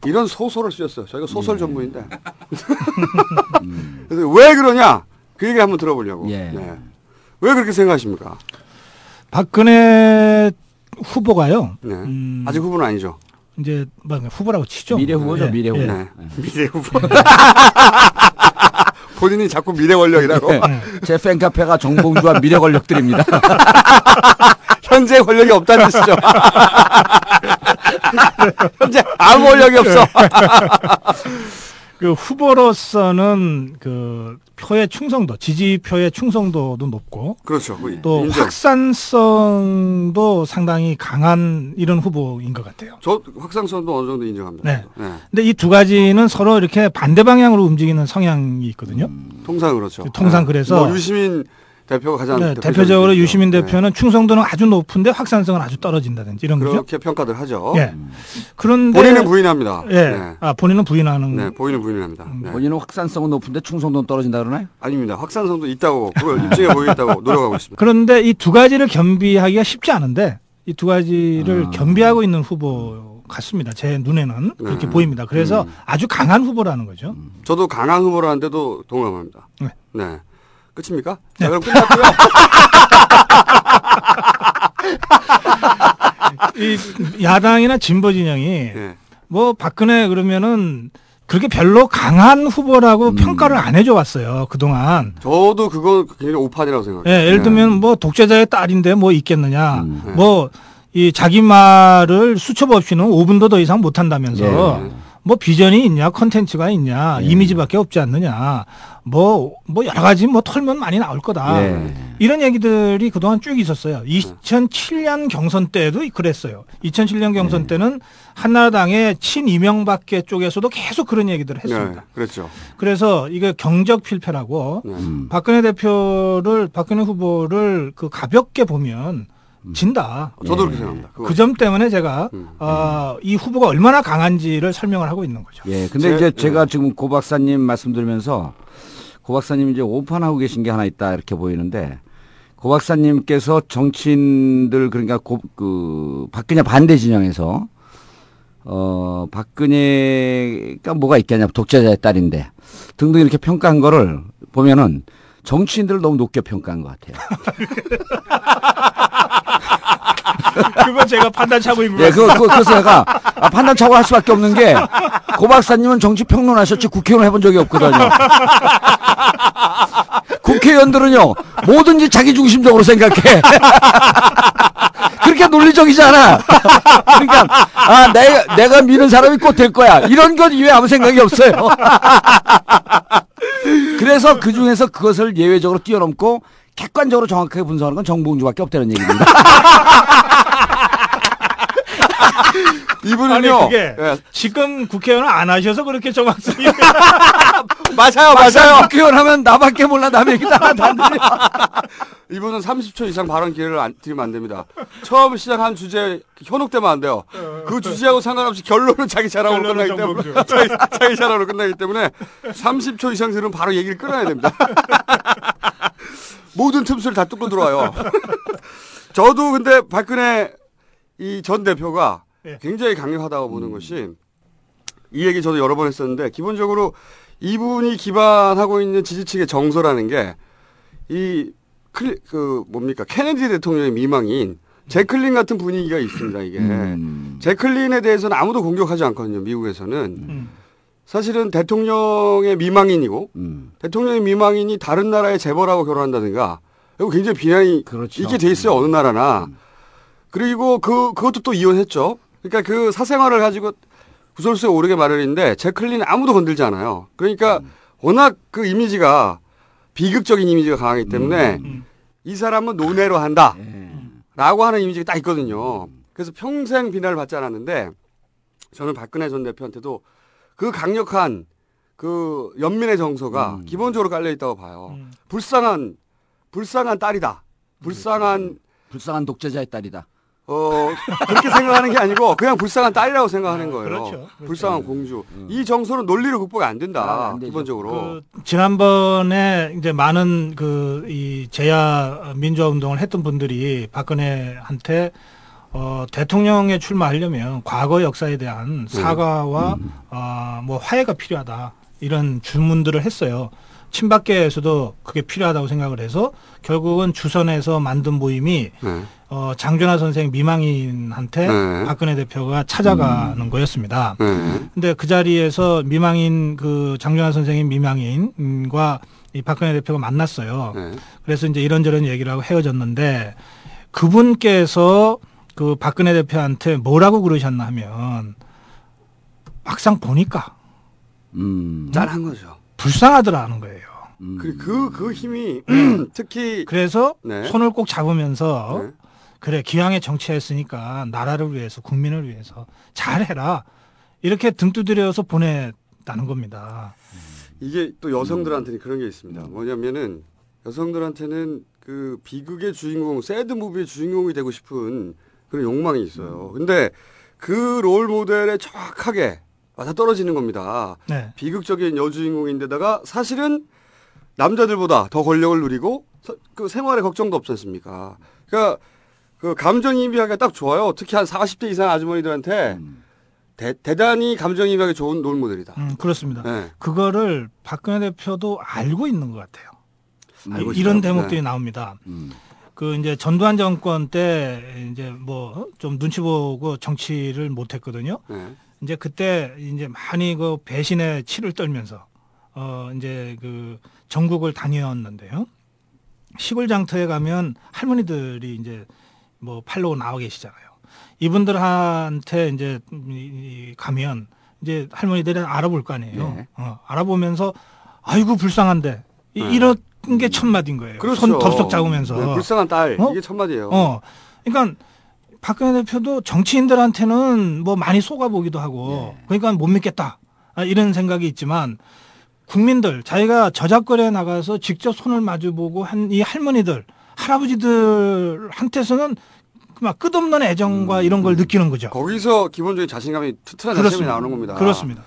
이런 소설을 쓰셨어요. 저희가 소설 전문인데. 그래서 왜 그러냐? 그 얘기 한번 들어보려고. 예. 네. 왜 그렇게 생각하십니까? 박근혜 후보가요. 네. 음, 아직 후보는 아니죠. 이제 뭐 후보라고 치죠. 미래 후보죠, 예, 미래 후보. 예. 네. 미래 후보. 본인이 자꾸 미래 권력이라고. 네. 제 팬카페가 정봉주와 미래 권력들입니다. 현재 권력이 없다는 뜻이죠. 현재 아무 권력이 없어. 그 후보로서는 그 표의 충성도, 지지표의 충성도도 높고 그렇죠. 그또 인정. 확산성도 상당히 강한 이런 후보인 것 같아요. 저 확산성도 어느 정도 인정합니다. 네. 네. 근데 이 두 가지는 서로 이렇게 반대 방향으로 움직이는 성향이 있거든요. 통상 그렇죠. 통상 네. 그래서 뭐 유시민 대표가 가장 네, 대표적으로. 유시민 네. 대표는 충성도는 아주 높은데 확산성은 아주 떨어진다든지 이런 거죠. 그렇게 평가들 하죠. 예. 그런데 본인은 부인합니다. 예. 네. 아 본인은 부인하는. 네, 본인은 부인합니다. 네. 본인은 확산성은 높은데 충성도는 떨어진다 그러나요? 아닙니다. 확산성도 있다고 그걸 입증해 보이겠다고 노력하고 있습니다. 그런데 이 두 가지를 겸비하기가 쉽지 않은데 이두 아. 가지를 겸비하고 있는 후보 같습니다. 제 눈에는 그렇게 네. 보입니다. 그래서 음. 아주 강한 후보라는 거죠. 저도 강한 후보라는데도 동감합니다. 네. 네. 끝입니까? 자, 그럼 끝났고요. 이 야당이나 진보 진영이 네. 뭐 박근혜 그러면은 그렇게 별로 강한 후보라고 음. 평가를 안 해줘 왔어요 그동안. 저도 그거 굉장히 오판이라고 생각해요. 예, 예를 네. 들면 뭐 독재자의 딸인데 뭐 있겠느냐. 네. 뭐이 자기 말을 수첩 없이는 5분도 더 이상 못 한다면서 네. 뭐 비전이 있냐, 컨텐츠가 있냐, 이미지밖에 없지 않느냐. 뭐, 뭐 여러 가지 뭐 털면 많이 나올 거다. 예. 이런 얘기들이 그동안 쭉 있었어요. 2007년 경선 때도 그랬어요. 2007년 경선 네. 때는 한나라당의 친 이명박계 쪽에서도 계속 그런 얘기들을 했습니다. 네, 그렇죠. 그래서 이게 경적 필패라고 네. 박근혜 대표를 박근혜 후보를 그 가볍게 보면 진다. 저도 그렇게 생각합니다. 그거. 그점 때문에 제가 어, 이 후보가 얼마나 강한지를 설명을 하고 있는 거죠. 예. 근데 제- 이제 제가 지금 고 박사님 말씀 들으면서 고 박사님 이제 오판하고 계신 게 하나 있다 이렇게 보이는데 고 박사님께서 정치인들 그러니까 고, 그 박근혜 반대 진영에서 어 박근혜가 뭐가 있겠냐 독재자의 딸인데 등등 이렇게 평가한 거를 보면은 정치인들을 너무 높게 평가한 것 같아요. 그건 제가 판단 차고 있는 예, 그, 그, 그래서 내가 아, 판단 차고 할 수밖에 없는 게 고 박사님은 정치 평론하셨지 국회의원 해본 적이 없거든요. 국회의원들은요 뭐든지 자기 중심적으로 생각해. 그렇게 논리적이잖아. 그러니까 아 내가 내가 미는 사람이 꼭 될 거야. 이런 건 이외에 아무 생각이 없어요. 그래서 그 중에서 그것을 예외적으로 뛰어넘고 객관적으로 정확하게 분석하는 건 정봉주밖에 없다는 얘기입니다. 이분은요. 아니 그게 예. 지금 국회의원 안 하셔서 그렇게 정확성이 맞아요, 맞아요. 국회의원 하면 나밖에 몰라 남의 얘기 다안 들려. 이분은 30초 이상 발언 기회를 안, 드리면 안 됩니다. 처음 시작한 주제 현혹되면 안 돼요. 그 주제하고 상관없이 결론은 자기 자랑으로 끝나기 때문에. 자기, 자기 자랑으로 끝나기 때문에 30초 이상 들으면 바로 얘기를 끊어야 됩니다. 모든 틈새를 다 뚫고 들어와요. 저도 근데 박근혜 이 전 대표가 예. 굉장히 강력하다고 보는 것이 이 얘기 저도 여러 번 했었는데 기본적으로 이분이 기반하고 있는 지지층의 정서라는 게이 클, 그 뭡니까? 케네디 대통령의 미망인 제클린 같은 분위기가 있습니다 이게. 제클린에 대해서는 아무도 공격하지 않거든요 미국에서는 사실은 대통령의 미망인이고 대통령의 미망인이 다른 나라의 재벌하고 결혼한다든가 이거 굉장히 비난이 있게 돼 있어요 어느 나라나. 그리고 그 그것도 또 이혼했죠. 그러니까 그 사생활을 가지고 구설수에 오르게 마련인데 제클린 아무도 건들지 않아요. 그러니까 워낙 그 이미지가 비극적인 이미지가 강하기 때문에 이 사람은 논외로 한다. 라고 하는 이미지가 딱 있거든요. 그래서 평생 비난을 받지 않았는데 저는 박근혜 전 대표한테도 그 강력한 그 연민의 정서가 기본적으로 깔려 있다고 봐요. 불쌍한 불쌍한 딸이다. 불쌍한 불쌍한 독재자의 딸이다. 어 그렇게 생각하는 게 아니고 그냥 불쌍한 딸이라고 생각하는 거예요. 그렇죠. 그렇죠. 불쌍한 공주. 이 정서는 논리로 극복이 안 된다. 기본적으로. 지난번에 이제 많은 그이 제야 민주화 운동을 했던 분들이 박근혜한테 어, 대통령에 출마하려면 과거 역사에 대한 사과와 어, 뭐 화해가 필요하다 이런 주문들을 했어요. 친박계에서도 그게 필요하다고 생각을 해서 결국은 주선에서 만든 모임이 네. 어, 장준하 선생 미망인한테 네. 박근혜 대표가 찾아가는 거였습니다. 네. 근데 그 자리에서 미망인 그 장준하 선생님 미망인과 이 박근혜 대표가 만났어요. 네. 그래서 이제 이런저런 얘기를 하고 헤어졌는데 그분께서 그 박근혜 대표한테 뭐라고 그러셨나 하면 막상 보니까 음. 짠한 거죠. 불쌍하더라는 거예요. 그, 그, 그 힘이 특히 그래서 네. 손을 꼭 잡으면서 네. 그래 기왕에 정치했으니까 나라를 위해서 국민을 위해서 잘해라 이렇게 등 두드려서 보냈다는 겁니다. 이게 또 여성들한테는 그런 게 있습니다. 뭐냐면은 여성들한테는 그 비극의 주인공, 새드 무비의 주인공이 되고 싶은 그런 욕망이 있어요. 근데 그 롤 모델에 정확하게 맞아 떨어지는 겁니다. 네. 비극적인 여주인공인데다가 사실은 남자들보다 더 권력을 누리고 서- 그 생활에 걱정도 없지 않습니까? 그러니까 그 감정이입하기가 딱 좋아요. 특히 한 40대 이상 아주머니들한테 대, 대단히 감정이입하기 좋은 롤 모델이다. 음, 그렇습니다. 네. 그거를 박근혜 대표도 알고 있는 것 같아요. 알고 이- 이런? 대목들이 네. 나옵니다. 그 이제 전두환 정권 때 이제 뭐 좀 눈치 보고 정치를 못 했거든요. 네. 이제 그때 이제 많이 그 배신의 치를 떨면서 어 이제 그 전국을 다녔는데요. 시골 장터에 가면 할머니들이 이제 뭐 팔로 나와 계시잖아요. 이분들한테 이제 가면 이제 할머니들이 알아볼 거 아니에요. 네. 어, 알아보면서 아이고 불쌍한데 이, 네. 이런 게 첫 마디인 거예요. 그렇죠. 손 덥석 잡으면서 네, 불쌍한 딸 어? 이게 첫 마디예요. 어, 그러니까 박근혜 대표도 정치인들한테는 뭐 많이 속아보기도 하고, 그러니까 못 믿겠다 아, 이런 생각이 있지만 국민들 자기가 저작거리에 나가서 직접 손을 마주보고 한 이 할머니들, 할아버지들한테서는 막 끝없는 애정과 이런 걸 느끼는 거죠. 거기서 기본적인 자신감이 튼튼한 자신감이 그렇습니다. 나오는 겁니다. 그렇습니다.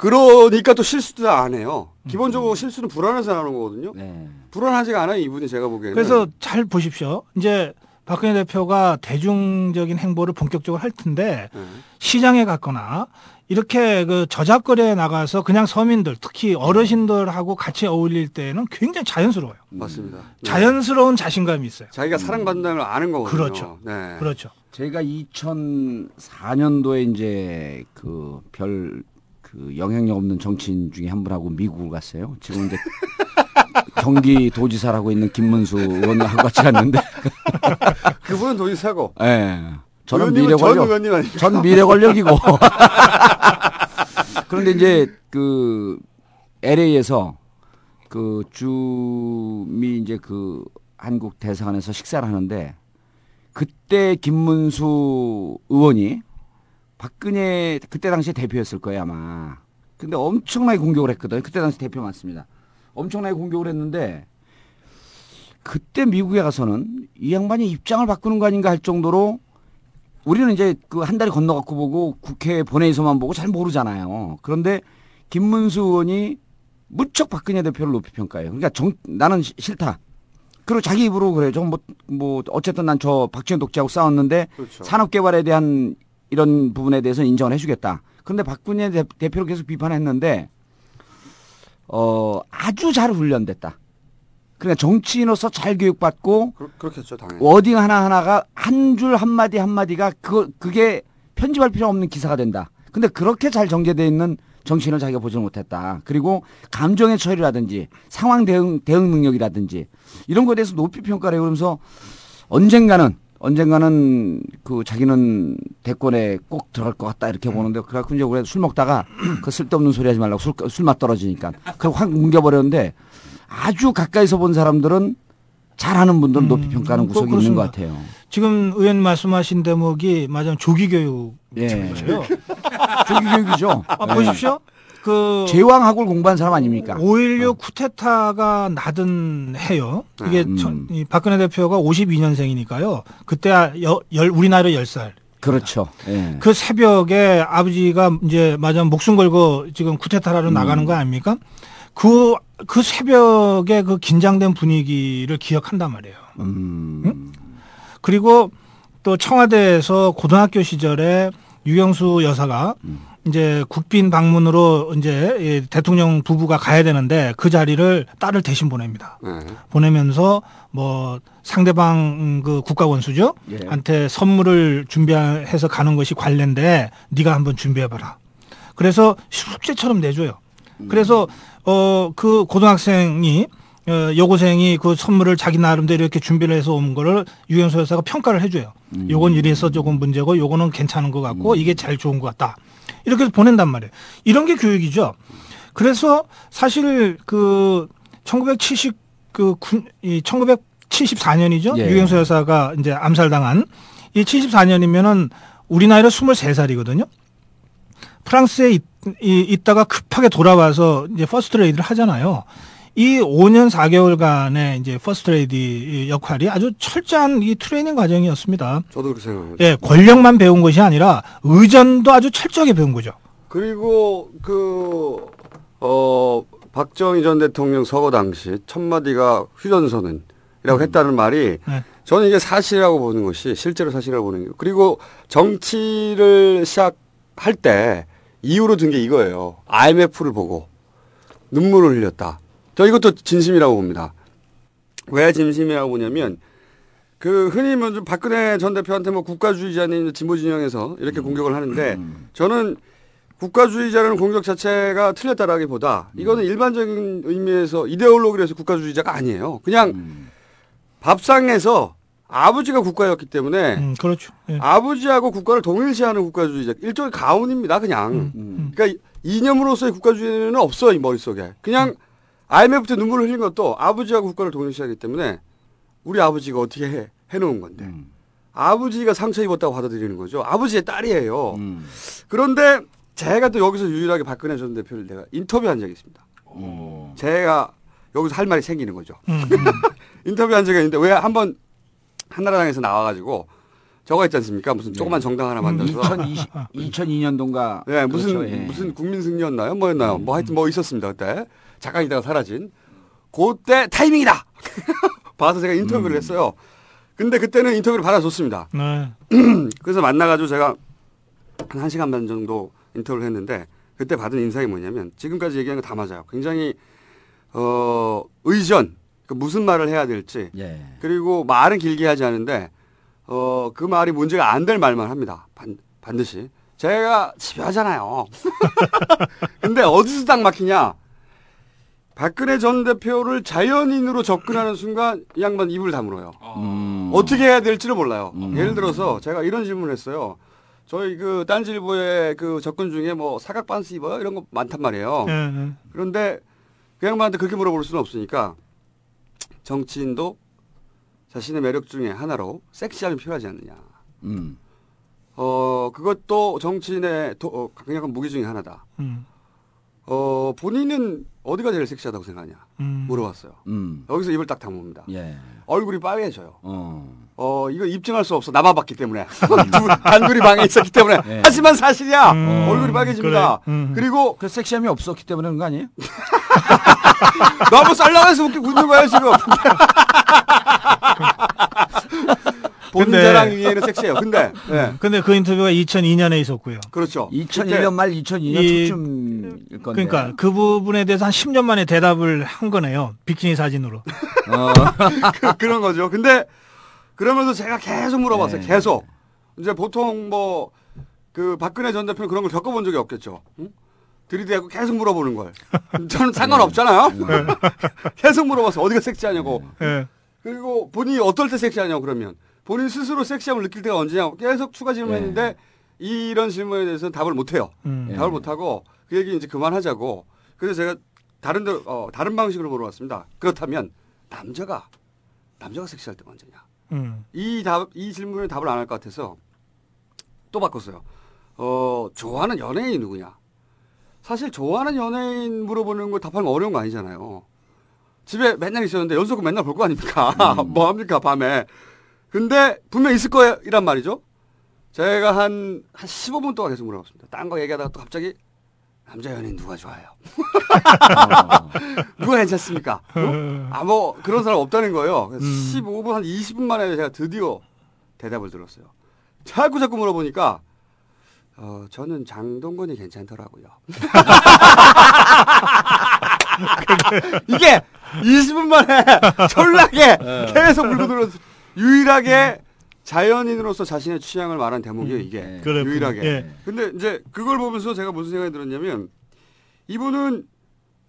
그러니까 또 실수도 안 해요. 기본적으로 실수는 불안해서 나오는 거거든요. 네. 불안하지가 않아요, 이분이 제가 보기에는. 그래서 잘 보십시오. 이제 박근혜 대표가 대중적인 행보를 본격적으로 할 텐데 네. 시장에 갔거나 이렇게 그 저작거리에 나가서 그냥 서민들 특히 어르신들하고 같이 어울릴 때는 굉장히 자연스러워요. 맞습니다. 네. 자연스러운 자신감이 있어요. 자기가 사랑받는다는 걸 아는 거거든요. 그렇죠. 네. 그렇죠. 제가 2004년도에 이제 그 별 그 영향력 없는 정치인 중에 한 분하고 미국을 갔어요. 지금 이제 경기 도지사라고 있는 김문수 의원하고 같이 갔는데. 그분은 도지사고. 예. 네. 저는 미래 전 권력. 전 미래 권력이고. 그런데 이제 그 LA에서 그 주미 이제 그 한국 대사관에서 식사를 하는데 그때 김문수 의원이 박근혜 그때 당시 대표였을 거예요 아마. 근데 엄청나게 공격을 했거든요. 그때 당시 대표 맞습니다. 엄청나게 공격을 했는데 그때 미국에 가서는 이 양반이 입장을 바꾸는 거 아닌가 할 정도로 우리는 이제 그 한 달이 건너갖고 보고 국회 본회의서만 보고 잘 모르잖아요. 그런데 김문수 의원이 무척 박근혜 대표를 높이 평가해요. 그러니까 정, 나는 시- 싫다. 그리고 자기 입으로 그래요. 좀 뭐, 뭐, 어쨌든 난 저 박지원 독재하고 싸웠는데 그렇죠. 산업개발에 대한 이런 부분에 대해서 인정을 해주겠다. 그런데 박근혜 대, 대표를 계속 비판했는데, 어, 아주 잘 훈련됐다. 그러니까 정치인으로서 잘 교육받고 그, 그렇 겠죠, 당연히. 워딩 하나 하나가 한 줄 한 마디 한 마디가 그, 그게 편집할 필요 없는 기사가 된다. 근데 그렇게 잘 정제되어 있는 정치인을 자기가 보지를 못했다. 그리고 감정의 처리라든지 상황 대응, 대응 능력이라든지 이런 거에 대해서 높이 평가를 해요. 그러면서 언젠가는, 언젠가는 그 자기는 대권에 꼭 들어갈 것 같다 이렇게 보는데 그래갖고 이제 우리가 술 먹다가 그 쓸데없는 소리 하지 말라고 술, 술맛 떨어지니까. 그리고 확 뭉겨버렸는데 아주 가까이서 본 사람들은 잘하는 분들은 높이 평가하는 그- 구석이 있는 것. 같아요. 지금 의원 말씀하신 대목이 맞아요. 조기 교육. 예. 요 조기 교육이죠. 아, 네. 보십시오. 그 제왕학을 공부한 사람 아닙니까? 5.16 쿠데타가 나던 해요. 이게 음. 천- 이 박근혜 대표가 52년생이니까요. 그때 여, 열, 우리 나이로 10살. 그렇죠. 예. 그 새벽에 아버지가 이제 맞아 목숨 걸고 지금 쿠데타라로 음. 나가는 거 아닙니까? 그, 그 새벽에 그 긴장된 분위기를 기억한단 말이에요. 음. 응? 그리고 또 청와대에서 고등학교 시절에 유영수 여사가 음. 이제 국빈 방문으로 이제 이 대통령 부부가 가야 되는데 그 자리를 딸을 대신 보냅니다. 네. 보내면서 뭐 상대방 그 국가 원수죠 예. 한테 선물을 준비해서 가는 것이 관례인데 네가 한번 준비해 봐라. 그래서 숙제처럼 내줘요. 그래서 어 그 고등학생이 어, 여고생이 그 선물을 자기 나름대로 이렇게 준비를 해서 온 거를 유영수 여사가 평가를 해줘요. 요건 이래서 조금 문제고 요거는 괜찮은 것 같고 이게 제일 좋은 것 같다. 이렇게 해서 보낸단 말이에요. 이런 게 교육이죠. 그래서 사실 그 1970, 그, 군, 이 1974년이죠. 예. 유영수 여사가 이제 암살당한 이 74년이면은 우리 나이로 23살이거든요. 프랑스에 있, 이, 있다가 급하게 돌아와서 이제 퍼스트 레이디를 하잖아요. 이 5년 4개월간의 이제 퍼스트 레이디 역할이 아주 철저한 이 트레이닝 과정이었습니다. 저도 그렇게 생각합니다. 예, 권력만 배운 것이 아니라 의전도 아주 철저하게 배운 거죠. 그리고 그, 어, 박정희 전 대통령 서거 당시 첫 마디가 휴전선언이라고 했다는 말이 네. 저는 이게 사실이라고 보는 것이 실제로 사실이라고 보는 게 그리고 정치를 시작할 때 이유로 든 게 이거예요. IMF를 보고 눈물을 흘렸다. 저 이것도 진심이라고 봅니다. 왜 진심이라고 보냐면 그 흔히 먼저 박근혜 전 대표한테 뭐 국가주의자니 진보 진영에서 이렇게 공격을 하는데 저는 국가주의자라는 공격 자체가 틀렸다라기보다 이거는 일반적인 의미에서 이데올로기로 해서 국가주의자가 아니에요. 그냥 밥상에서 아버지가 국가였기 때문에 음, 그렇죠. 예. 아버지하고 국가를 동일시하는 국가주의자 일종의 가훈입니다. 그냥 음, 그러니까 이념으로서의 국가주의는 없어 이 머릿속에 그냥 IMF 때 눈물을 흘린 것도 아버지하고 국가를 동일시하기 때문에 우리 아버지가 어떻게 해, 해놓은 건데 아버지가 상처 입었다고 받아들이는 거죠. 아버지의 딸이에요. 그런데 제가 또 여기서 유일하게 박근혜 전 대표를 내가 인터뷰한 적이 있습니다. 제가 여기서 할 말이 생기는 거죠. 인터뷰한 적이 있는데 왜 한번 한나라당에서 나와가지고 저거 있지 않습니까? 무슨 조그만 정당 하나 만들어서 2020, 2002년도인가. 네, 무슨 그렇죠, 예. 무슨 국민승리였나요? 뭐였나요? 뭐 하여튼 뭐 있었습니다 그때 잠깐 있다가 사라진. 그때 타이밍이다. 봐서 제가 인터뷰를 했어요. 근데 그때는 인터뷰를 받아줬습니다. 네. 그래서 만나가지고 제가 한 1시간 반 정도 인터뷰를 했는데 그때 받은 인상이 뭐냐면 지금까지 얘기한 거 다 맞아요. 굉장히 어 의전 그 무슨 말을 해야 될지 예. 그리고 말은 길게 하지 않은데 어 그 말이 문제가 안 될 말만 합니다. 반, 반드시 제가 집요하잖아요. 근데 어디서 딱 막히냐? 박근혜 전 대표를 자연인으로 접근하는 순간 이 양반 입을 다물어요. 음. 어떻게 해야 될지를 몰라요. 예를 들어서 제가 이런 질문을 했어요. 저희 그 딴질보의 그 접근 중에 뭐 사각 반스 입어요 이런 거 많단 말이에요. 예, 예. 그런데 그 양반한테 그렇게 물어볼 수는 없으니까 정치인도 자신의 매력 중에 하나로 섹시함이 필요하지 않느냐. 음. 어, 그것도 정치인의 도, 어, 강력한 무기 중에 하나다. 음. 어, 본인은 어디가 제일 섹시하다고 생각하냐? 음. 물어봤어요. 음. 여기서 입을 딱 다뭅니다. 예. 얼굴이 빨개져요. 어. 어, 이거 입증할 수 없어. 나만 봤기 때문에. 두- 단둘이 방에 있었기 때문에. 예. 하지만 사실이야. 음. 얼굴이 빨개집니다. 그래. 음. 그리고 그 섹시함이 없었기 때문에 그런 거 아니에요? 너무 썰렁해서 웃기 웃는 거야, 지금. 본인 근데- 자랑 위에는 섹시해요. 근데, 예. 근데 그 인터뷰가 2002년에 있었고요. 그렇죠. 2001년 말 2002년 이- 초쯤일 건데. 그러니까 그 부분에 대해서 한 10년 만에 대답을 한 거네요. 비키니 사진으로. 어. 그, 그런 거죠. 근데 그러면서 제가 계속 물어봤어요. 네. 계속. 이제 보통 뭐 그 박근혜 전 대표는 그런 걸 겪어본 적이 없겠죠. 응? 들이대고 계속 물어보는 걸. 저는 상관없잖아요. 계속 물어봤어. 어디가 섹시하냐고. 예. 그리고 본인이 어떨 때 섹시하냐고 그러면 본인 스스로 섹시함을 느낄 때가 언제냐고 계속 추가 질문했는데 이런 질문에 대해서는 답을 못 해요. 음. 답을 못 하고 그 얘기 이제 그만하자고. 그래서 제가 다른 데 어, 다른 방식으로 물어봤습니다. 그렇다면 남자가 남자가 섹시할 때가 언제냐? 음. 이 답, 이 질문에 답을 안 할 것 같아서 또 바꿨어요. 어, 좋아하는 연예인이 누구냐? 사실 좋아하는 연예인 물어보는 거 답하는 거 어려운 거 아니잖아요. 집에 맨날 있었는데 연속으로 맨날 볼 거 아닙니까? 뭐 합니까, 밤에. 근데 분명 있을 이란 말이죠. 제가 한, 한 15분 동안 계속 물어봤습니다. 딴 거 얘기하다가 또 갑자기 남자 연예인 누가 좋아해요? 누가 괜찮습니까? 어? 아, 뭐, 그런 사람 없다는 거예요. 그래서 15분, 한 20분 만에 제가 드디어 대답을 들었어요. 자꾸 자꾸 물어보니까, 어, 저는 장동건이 괜찮더라고요. 이게 20분 만에 졸라게 네. 계속 물고 들어서 유일하게 자연인으로서 자신의 취향을 말한 대목이에요, 이게. 그렇군요. 유일하게. 예. 근데 이제 그걸 보면서 제가 무슨 생각이 들었냐면 이분은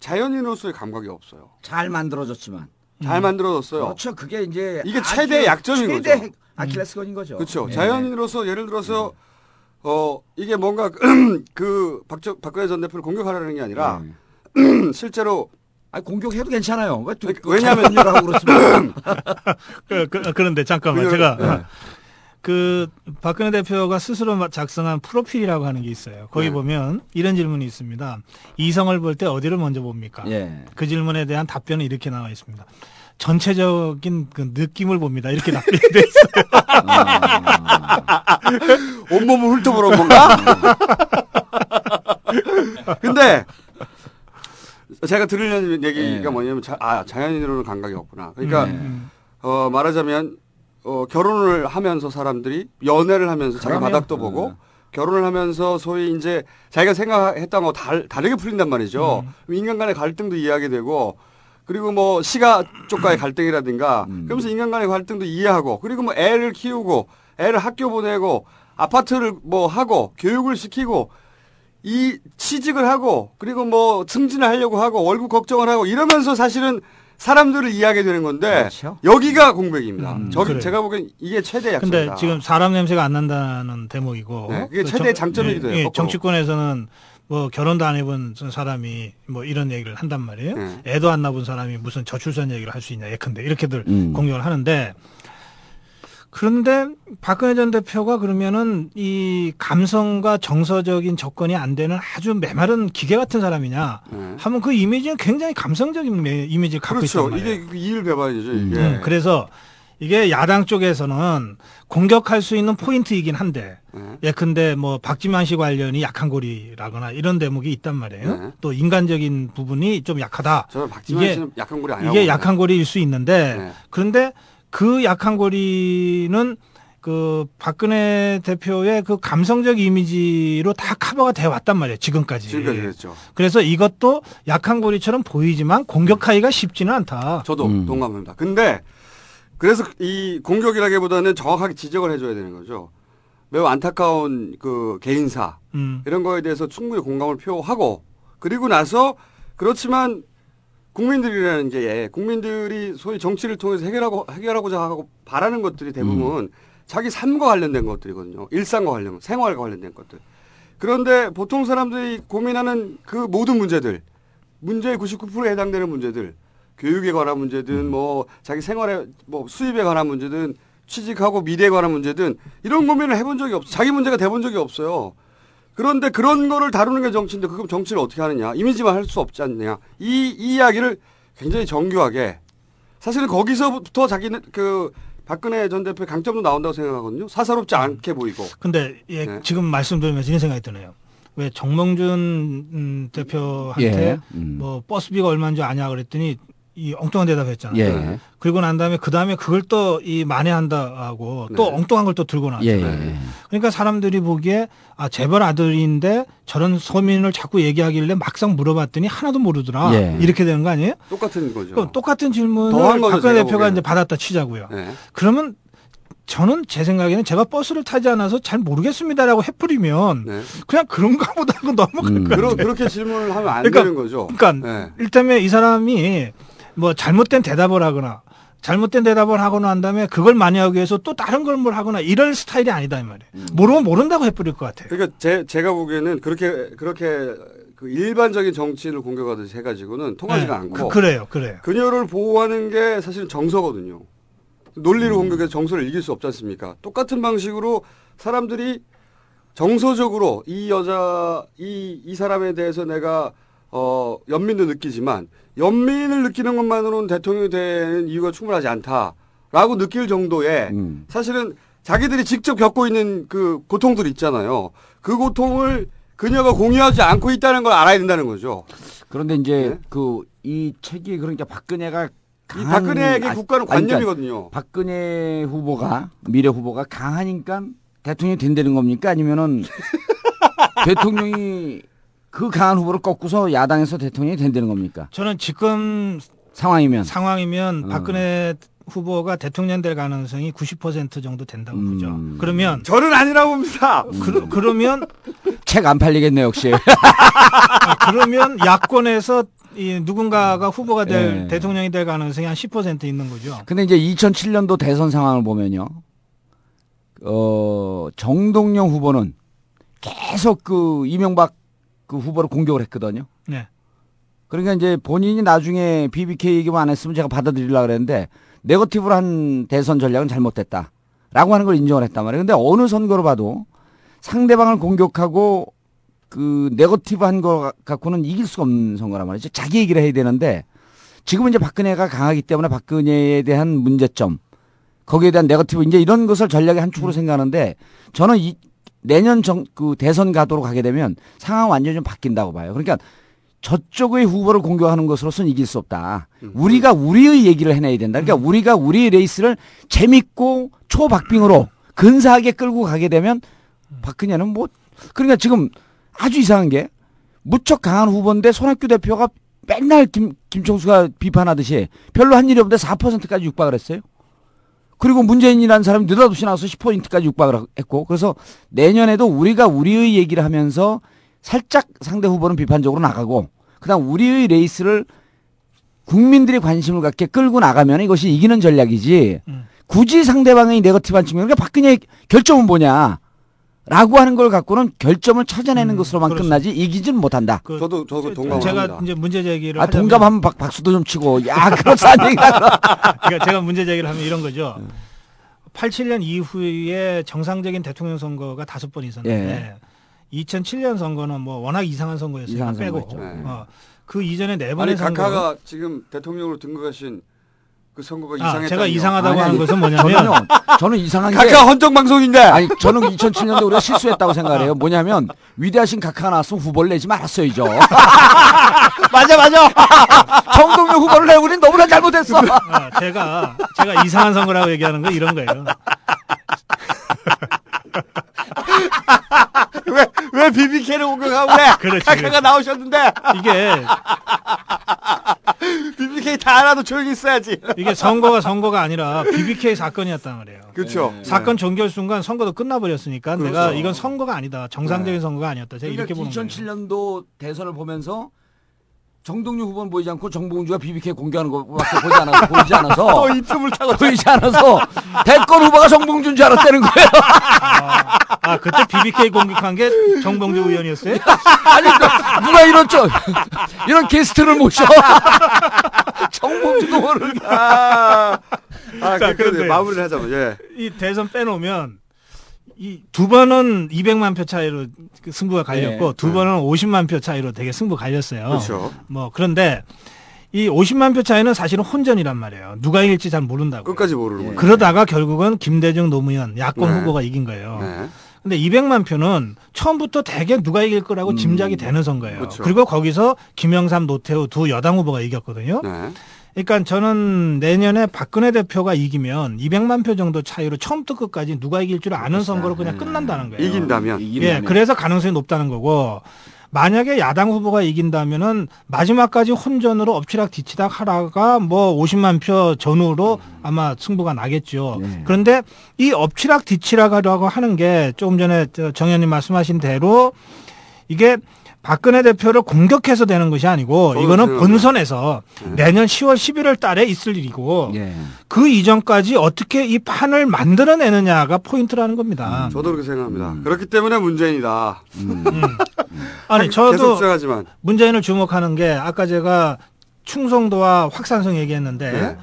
자연인으로서의 감각이 없어요. 잘 만들어졌지만. 잘 만들어졌어요. 그렇죠. 그게 이제 이게 아주 최대의 약점인 최대 거죠. 아킬레스건인 거죠. 그렇죠. 네. 자연인으로서 예를 들어서 어 이게 뭔가 그 박정 박근혜 전 대표를 공격하라는 게 아니라 실제로 아 공격해도 괜찮아요. 왜 또- 왜냐하면? 그, 그, 그 런데 잠깐만 제가 네. 그 박근혜 대표가 스스로 마- 작성한 프로필이라고 하는 게 있어요. 거기 네. 보면 이런 질문이 있습니다. 이성을 볼 때 어디를 먼저 봅니까? 예. 그 질문에 대한 답변은 이렇게 나와 있습니다. 전체적인 그 느낌을 봅니다. 이렇게 답변이 돼 있어요. 온몸을 훑어보는 건가? 근데 제가 들으려는 얘기가 네. 뭐냐면 자, 아 자연인으로는 감각이 없구나. 그러니까 음. 어, 말하자면 어, 결혼을 하면서 사람들이 연애를 하면서 자기 그럼요. 바닥도 보고 결혼을 하면서 소위 이제 자기가 생각했던 거 달, 다르게 풀린단 말이죠. 인간 간의 갈등도 이해하게 되고 그리고 뭐 시가 쪽과의 갈등이라든가 그러면서 인간 간의 갈등도 이해하고 그리고 뭐 애를 키우고 애를 학교 보내고 아파트를 뭐 하고 교육을 시키고 이 취직을 하고 그리고 뭐 승진을 하려고 하고 월급 걱정을 하고 이러면서 사실은 사람들을 이해하게 되는 건데 여기가 공백입니다. 저기 그렇죠. 그래요. 제가 보기엔 이게 최대 약점이다. 근데 지금 사람 냄새가 안 난다는 대목이고 네, 또 최대의 정- 장점이기도 해요, 예. 정치권에서는 뭐 결혼도 안 해본 사람이 뭐 이런 얘기를 한단 말이에요. 네. 애도 안 낳은 사람이 무슨 저출산 얘기를 할 수 있냐 예컨대 이렇게들 음. 공격을 하는데 그런데 박근혜 전 대표가 그러면은 이 감성과 정서적인 접근이 안 되는 아주 메마른 기계 같은 사람이냐 하면 그 이미지는 굉장히 감성적인 매- 이미지를 갖고 네. 그렇죠. 있단 말이에요. 이게 그 이율배반이죠. 이게. 음, 그래서 이게 야당 쪽에서는 공격할 수 있는 포인트이긴 한데 네. 예컨대 뭐 박지만 씨 관련이 약한 고리라거나 이런 대목이 있단 말이에요. 네. 또 인간적인 부분이 좀 약하다. 저는 박지만 이게- 씨는 약한 고리 아니라고 이게. 약한 고리일 수 있는데 네. 그런데 그 약한 고리는 그 박근혜 대표의 그 감성적 이미지로 다 커버가 돼 왔단 말이에요. 지금까지. 지금까지 그랬죠. 그래서 이것도 약한 고리처럼 보이지만 공격하기가 쉽지는 않다. 저도 동감합니다. 근데 그래서 이 공격이라기보다는 정확하게 지적을 해줘야 되는 거죠. 매우 안타까운 그 개인사 음. 이런 거에 대해서 충분히 공감을 표하고 그리고 나서 그렇지만 국민들이라는 게 예, 국민들이 소위 정치를 통해서 해결하고 해결하고자 하고 바라는 것들이 대부분 자기 삶과 관련된 것들이거든요. 일상과 관련, 생활과 관련된 것들. 그런데 보통 사람들이 고민하는 그 모든 문제들, 문제의 99%에 해당되는 문제들, 교육에 관한 문제든 뭐 자기 생활에 뭐 수입에 관한 문제든 취직하고 미래에 관한 문제든 이런 고민을 해본 적이 없어. 자기 문제가 돼본 적이 없어요. 그런데 그런 거를 다루는 게 정치인데 그럼 정치를 어떻게 하느냐? 이미지만 할 수 없지 않느냐? 이, 이 이야기를 굉장히 정교하게 사실은 거기서부터 자기는 그 박근혜 전 대표의 강점도 나온다고 생각하거든요. 사사롭지 않게 보이고. 근데 예, 네. 지금 말씀드리면서 이런 생각이 드네요. 왜 정몽준 음, 대표한테 예, 음. 뭐 버스비가 얼마인지 아냐 그랬더니 이 엉뚱한 대답했잖아요. 예. 그리고 난 다음에 그 다음에 그걸 또 이 만회한다 하고 또 네. 엉뚱한 걸 또 들고 나왔죠. 예, 예. 그러니까 사람들이 보기에 아 재벌 아들인데 저런 서민을 자꾸 얘기하길래 막상 물어봤더니 하나도 모르더라. 예. 이렇게 되는 거 아니에요? 똑같은 거죠. 그럼 똑같은 질문을 더한 거죠, 박근혜 대표가 보기에는. 이제 받았다 치자고요. 네. 그러면 저는 제 생각에는 제가 버스를 타지 않아서 잘 모르겠습니다라고 해버리면 그냥 그런가 보다 하고 넘어갈 것 같아요. 그러, 그렇게 질문을 하면 안 그러니까- 되는 거죠. 그러니까 네. 일단은 이 사람이 뭐 잘못된 대답을 하거나 잘못된 대답을 하고 난 다음에 그걸 만회하기 위해서 또 다른 걸 뭘 하거나 이런 스타일이 아니다 이 말이에요. 음. 모르면 모른다고 해버릴 것 같아요. 그러니까 제, 제가 보기에는 그렇게 그렇게 그 일반적인 정치인을 공격하듯이 해가지고는 통하지가 네, 않고 그, 그래요, 그래요. 그녀를 보호하는 게 사실 정서거든요. 음. 논리를 공격해서 정서를 이길 수 없지 않습니까? 똑같은 방식으로 사람들이 정서적으로 이 여자 이 이 사람에 대해서 내가 어 연민도 느끼지만 연민을 느끼는 것만으로는 대통령이 되는 이유가 충분하지 않다라고 느낄 정도의 음. 사실은 자기들이 직접 겪고 있는 그 고통들 있잖아요. 그 고통을 그녀가 공유하지 않고 있다는 걸 알아야 된다는 거죠. 그런데 이제 그이 책이 그러니까 박근혜가 강한- 박근혜에게 아, 국가는 그러니까 관념이거든요. 박근혜 후보가 미래 후보가 강하니까 대통령이 된다는 겁니까? 아니면은 대통령이 그 강한 후보를 꺾고서 야당에서 대통령이 된다는 겁니까? 저는 지금 상황이면 상황이면 어. 박근혜 후보가 대통령 될 가능성이 90% 정도 된다고 음. 보죠. 그러면 저는 아니라고 봅니다. 그, 그러면 책 안 팔리겠네 역시. 아, 그러면 야권에서 이 누군가가 후보가 될 예. 대통령이 될 가능성이 한 10% 있는 거죠. 근데 이제 2007년도 대선 상황을 보면요. 어, 정동영 후보는 계속 그 이명박 그 후보를 공격을 했거든요. 네. 그러니까 이제 본인이 나중에 BBK 얘기만 안 했으면 제가 받아들이려고 그랬는데 네거티브로 한 대선 전략은 잘못됐다. 라고 하는 걸 인정을 했단 말이에요. 근데 어느 선거로 봐도 상대방을 공격하고 그 네거티브 한거 갖고는 이길 수가 없는 선거란 말이죠. 자기 얘기를 해야 되는데 지금은 이제 박근혜가 강하기 때문에 박근혜에 대한 문제점 거기에 대한 네거티브 이제 이런 것을 전략의 한 축으로 생각하는데 저는 이 내년 정, 그 대선 가도록 하게 되면 상황 완전히 좀 바뀐다고 봐요. 그러니까 저쪽의 후보를 공격하는 것으로서는 이길 수 없다. 우리가 우리의 얘기를 해내야 된다. 그러니까 우리가 우리의 레이스를 재밌고 초박빙으로 근사하게 끌고 가게 되면 박근혜는 뭐 그러니까 지금 아주 이상한 게 무척 강한 후보인데 손학규 대표가 맨날 김, 김총수가 비판하듯이 별로 한 일이 없는데 4%까지 육박을 했어요. 그리고 문재인이라는 사람이 느닷없이 나와서 10%까지 육박을 했고 그래서 내년에도 우리가 우리의 얘기를 하면서 살짝 상대 후보는 비판적으로 나가고 그다음 우리의 레이스를 국민들이 관심을 갖게 끌고 나가면 이것이 이기는 전략이지. 굳이 상대방의 네거티브한 측면 그러니까 박근혜의 결점은 뭐냐 라고 하는 걸 갖고는 결점을 찾아내는 것으로만 끝나지 이기지는 못한다. 저도 저도 동감합니다. 제가 이제 문제 제기를 아, 하자면 동감하면 박, 박수도 좀 치고 야 그렇다는 얘기다. 그러니까 제가 문제 제기를 하면 이런 거죠. 87년 이후에 정상적인 대통령 선거가 다섯 번 있었는데 2007년 선거는 뭐 워낙 이상한 선거였으니까 이상한 빼고 선거였죠. 어, 그 이전에 네 아니 번의 선거 각하가 지금 대통령으로 등극하신 그 선거가 아, 이상했다. 제가 이상하다고 하는 것은 뭐냐면 저는요, 저는 이상한 게 각하 헌정 방송인데. 아니 저는 2007년도 우리가 실수했다고 생각해요. 뭐냐면 위대하신 각하가 나왔으면 후보를 내지 말았어야죠. 맞아 맞아. 정동영 후보를 내고 우리는 너무나 잘못했어. 아, 제가 제가 이상한 선거라고 얘기하는 거 이런 거예요. 왜, 왜 BBK를 공격하고 그래? 그렇지, 각하가 그렇지. 나오셨는데. 이게 BBK 다 알아도 조용히 있어야지. 이게 선거가 선거가 아니라 BBK 사건이었단 말이에요. 그렇죠. 사건 종결 순간 선거도 끝나버렸으니까 그렇죠. 내가 이건 선거가 아니다. 정상적인 네. 선거가 아니었다. 제가 그러니까 이렇게 보는 거예요. 2007년도 대선을 보면서 정동영 후보는 보이지 않고 정봉주가 BBK 공개하는 것밖에 보지 않아서 보이지 않아서 또 이 틈을 타고 보이지 않아서 대권 후보가 정봉주인 줄 알았다는 거예요. 아 그때 BBK 공격한 게 정봉주 의원이었어요? 아니 그러니까 누가 이런 저 이런 게스트를 모셔 정봉주도 모르게 아, 아, 자, 그, 그런데 그런데 마무리를 하자면, 예. 이 대선 빼놓으면 이 두 번은 200만 표 차이로 그 승부가 갈렸고 네. 두 네. 번은 50만 표 차이로 되게 승부 갈렸어요. 그렇죠. 뭐 그런데 이 50만 표 차이는 사실은 혼전이란 말이에요. 누가 이길지 잘 모른다고. 끝까지 모르는 거죠. 그러다가 결국은 김대중 노무현 야권 네. 후보가 이긴 거예요. 네. 근데 200만 표는 처음부터 대개 누가 이길 거라고 짐작이 되는 선거예요. 음. 그렇죠. 그리고 거기서 김영삼, 노태우 두 여당 후보가 이겼거든요. 네. 그러니까 저는 내년에 박근혜 대표가 이기면 200만 표 정도 차이로 처음부터 끝까지 누가 이길 줄 아는 선거로 그냥 끝난다는 거예요. 네. 이긴다면. 예, 그래서 가능성이 높다는 거고 만약에 야당 후보가 이긴다면은 마지막까지 혼전으로 엎치락 뒤치락 하다가 뭐 50만 표 전후로 아마 승부가 나겠죠. 그런데 이 엎치락 뒤치락하라고 하는 게 조금 전에 저 정현님 말씀하신 대로 이게 박근혜 대표를 공격해서 되는 것이 아니고 저도 이거는. 본선에서 내년 10월 11월 달에 있을 일이고 그 이전까지 어떻게 이 판을 만들어내느냐가 포인트라는 겁니다. 저도 그렇게 생각합니다. 그렇기 때문에 문재인이다. 아니 계속 저도 주장하지만. 문재인을 주목하는 게 아까 제가 충성도와 확산성 얘기했는데 네.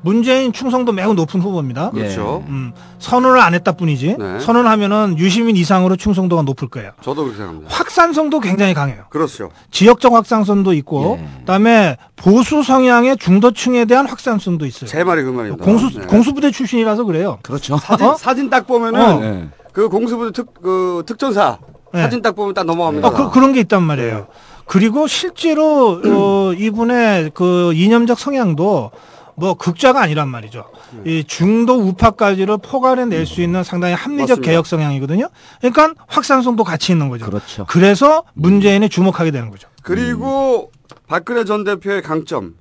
문재인 충성도 매우 높은 후보입니다. 그렇죠. 음, 선언을 안 했다 뿐이지 네. 선언하면은 유시민 이상으로 충성도가 높을 거예요. 저도 그렇게 생각합니다. 확산성도 굉장히 강해요. 그렇죠. 지역적 확산성도 있고 그다음에 보수 성향의 중도층에 대한 확산성도 있어요. 제 말이 그 말입니다. 공수 네. 공수부대 출신이라서 그래요. 그렇죠. 사진, 사진 딱 보면은 어. 네. 그 공수부대 특, 그 특전사 네. 사진 딱 보면 딱 넘어갑니다. 어, 그, 그런 게 있단 말이에요. 그리고 실제로 어, 이분의 그 이념적 성향도 뭐 극자가 아니란 말이죠. 이 중도 우파까지를 포괄해 낼 수 있는 상당히 합리적 맞습니다. 개혁 성향이거든요. 그러니까 확산성도 같이 있는 거죠. 그렇죠. 그래서 문재인에 주목하게 되는 거죠. 그리고 박근혜 전 대표의 강점,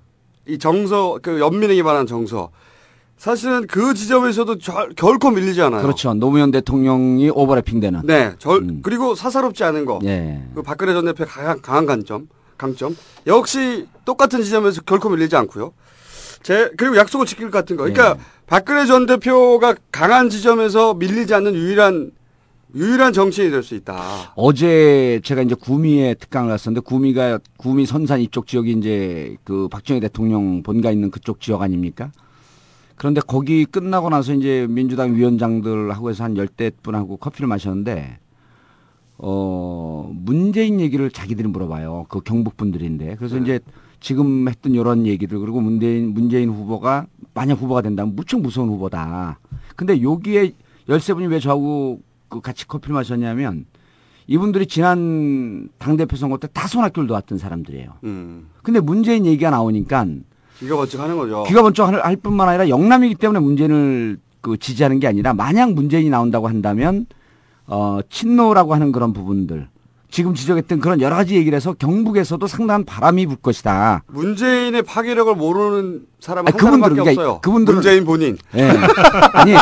이 정서, 그 연민에게 관한 정서. 사실은 그 지점에서도 절- 결코 밀리지 않아요. 그렇죠. 노무현 대통령이 오버래핑되는. 네, 절, 그리고 사사롭지 않은 거. 예. 그 박근혜 전 대표의 강한, 강한 강점, 강점. 역시 똑같은 지점에서 결코 밀리지 않고요. 제 그리고 약속을 지킬 것 같은 거. 그러니까 예. 박근혜 전 대표가 강한 지점에서 밀리지 않는 유일한 유일한 정치인이 될 수 있다. 어제 제가 이제 구미에 특강을 갔었는데 구미가 구미 선산 이쪽 지역이 이제 그 박정희 대통령 본가 있는 그쪽 지역 아닙니까? 그런데 거기 끝나고 나서 이제 민주당 위원장들하고 해서 한 열대 분하고 커피를 마셨는데 어 문재인 얘기를 자기들이 물어봐요. 그 경북 분들인데 그래서 이제 지금 했던 이런 얘기들 그리고 문재인 문재인 후보가 만약 후보가 된다면 무척 무서운 후보다. 근데 여기에 열세 분이 왜 저하고 그 같이 커피를 마셨냐면 이분들이 지난 당대표 선거 때 다 손학규를 도왔던 사람들이에요. 음. 근데 문재인 얘기가 나오니까 기가 번쩍 하는 거죠. 귀가 번쩍 할, 할 뿐만 아니라 영남이기 때문에 문재인을 그 지지하는 게 아니라 만약 문재인이 나온다고 한다면 어 친노라고 하는 그런 부분들 지금 지적했던 그런 여러 가지 얘기를 해서 경북에서도 상당한 바람이 불 것이다. 문재인의 파괴력을 모르는 사람은 아니, 그분들은 없어요. 그러니까 그분들은- 문재인 본인. 예. 아니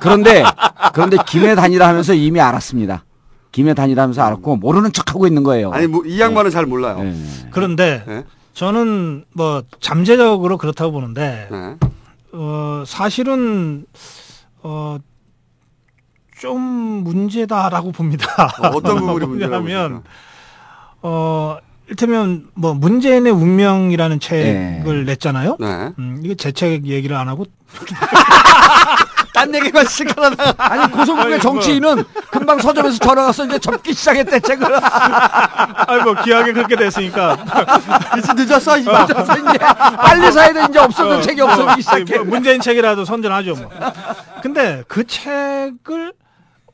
그런데 그런데 김해 단이라 하면서 이미 알았습니다. 김해 단이라 하면서 알았고 모르는 척하고 있는 거예요. 아니 뭐, 이 양반은 잘 몰라요. 예. 그런데 네. 저는 뭐 잠재적으로 그렇다고 보는데 네. 어, 사실은 어, 좀 문제다라고 봅니다. 어, 어떤 부분이 문제라고 뭐냐면 어, 일테면 뭐 문재인의 운명이라는 책을 냈잖아요. 네. 음, 이게 제 책 얘기를 안 하고 딴 얘기만 시끄러다가 아니 고성국의 정치인은 금방 서점에서 전화 가서 이제 접기 시작했대 책을. 아이 뭐 기하게 그렇게 됐으니까 이제 늦었어 이봐. 늦었어, 이제. 빨리 사야 돼 이제 없어도 책이 없어지기 시작해. 뭐 문재인 책이라도 선전하죠 뭐. 근데 그 책을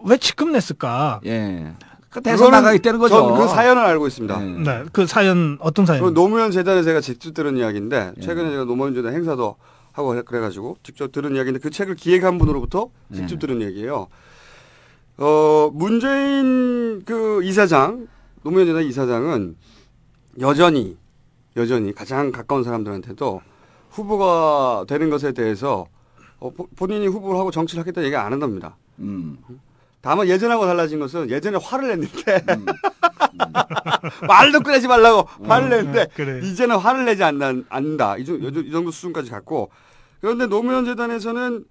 왜 지금 냈을까? 예. 그 대선 나가기 때는 거죠. 전 그 사연을 알고 있습니다. 네, 그 사연 어떤 사연? 그 노무현 재단에 제가 직접 들은 이야기인데 최근에 제가 노무현 재단 행사도 하고 해- 그래가지고 직접 들은 이야기인데 그 책을 기획한 분으로부터 직접 들은 얘기예요. 어 문재인 그 이사장 노무현 재단 이사장은 여전히 여전히 가장 가까운 사람들한테도 후보가 되는 것에 대해서 어, 보- 본인이 후보를 하고 정치를 하겠다 얘기 안 한답니다. 음. 다만 예전하고 달라진 것은 예전에 화를 냈는데. 말도 꺼내지 말라고 화를 냈는데 그래. 이제는 화를 내지 않나, 않는다. 이, 정- 이 정도 수준까지 갔고. 그런데 노무현 재단에서는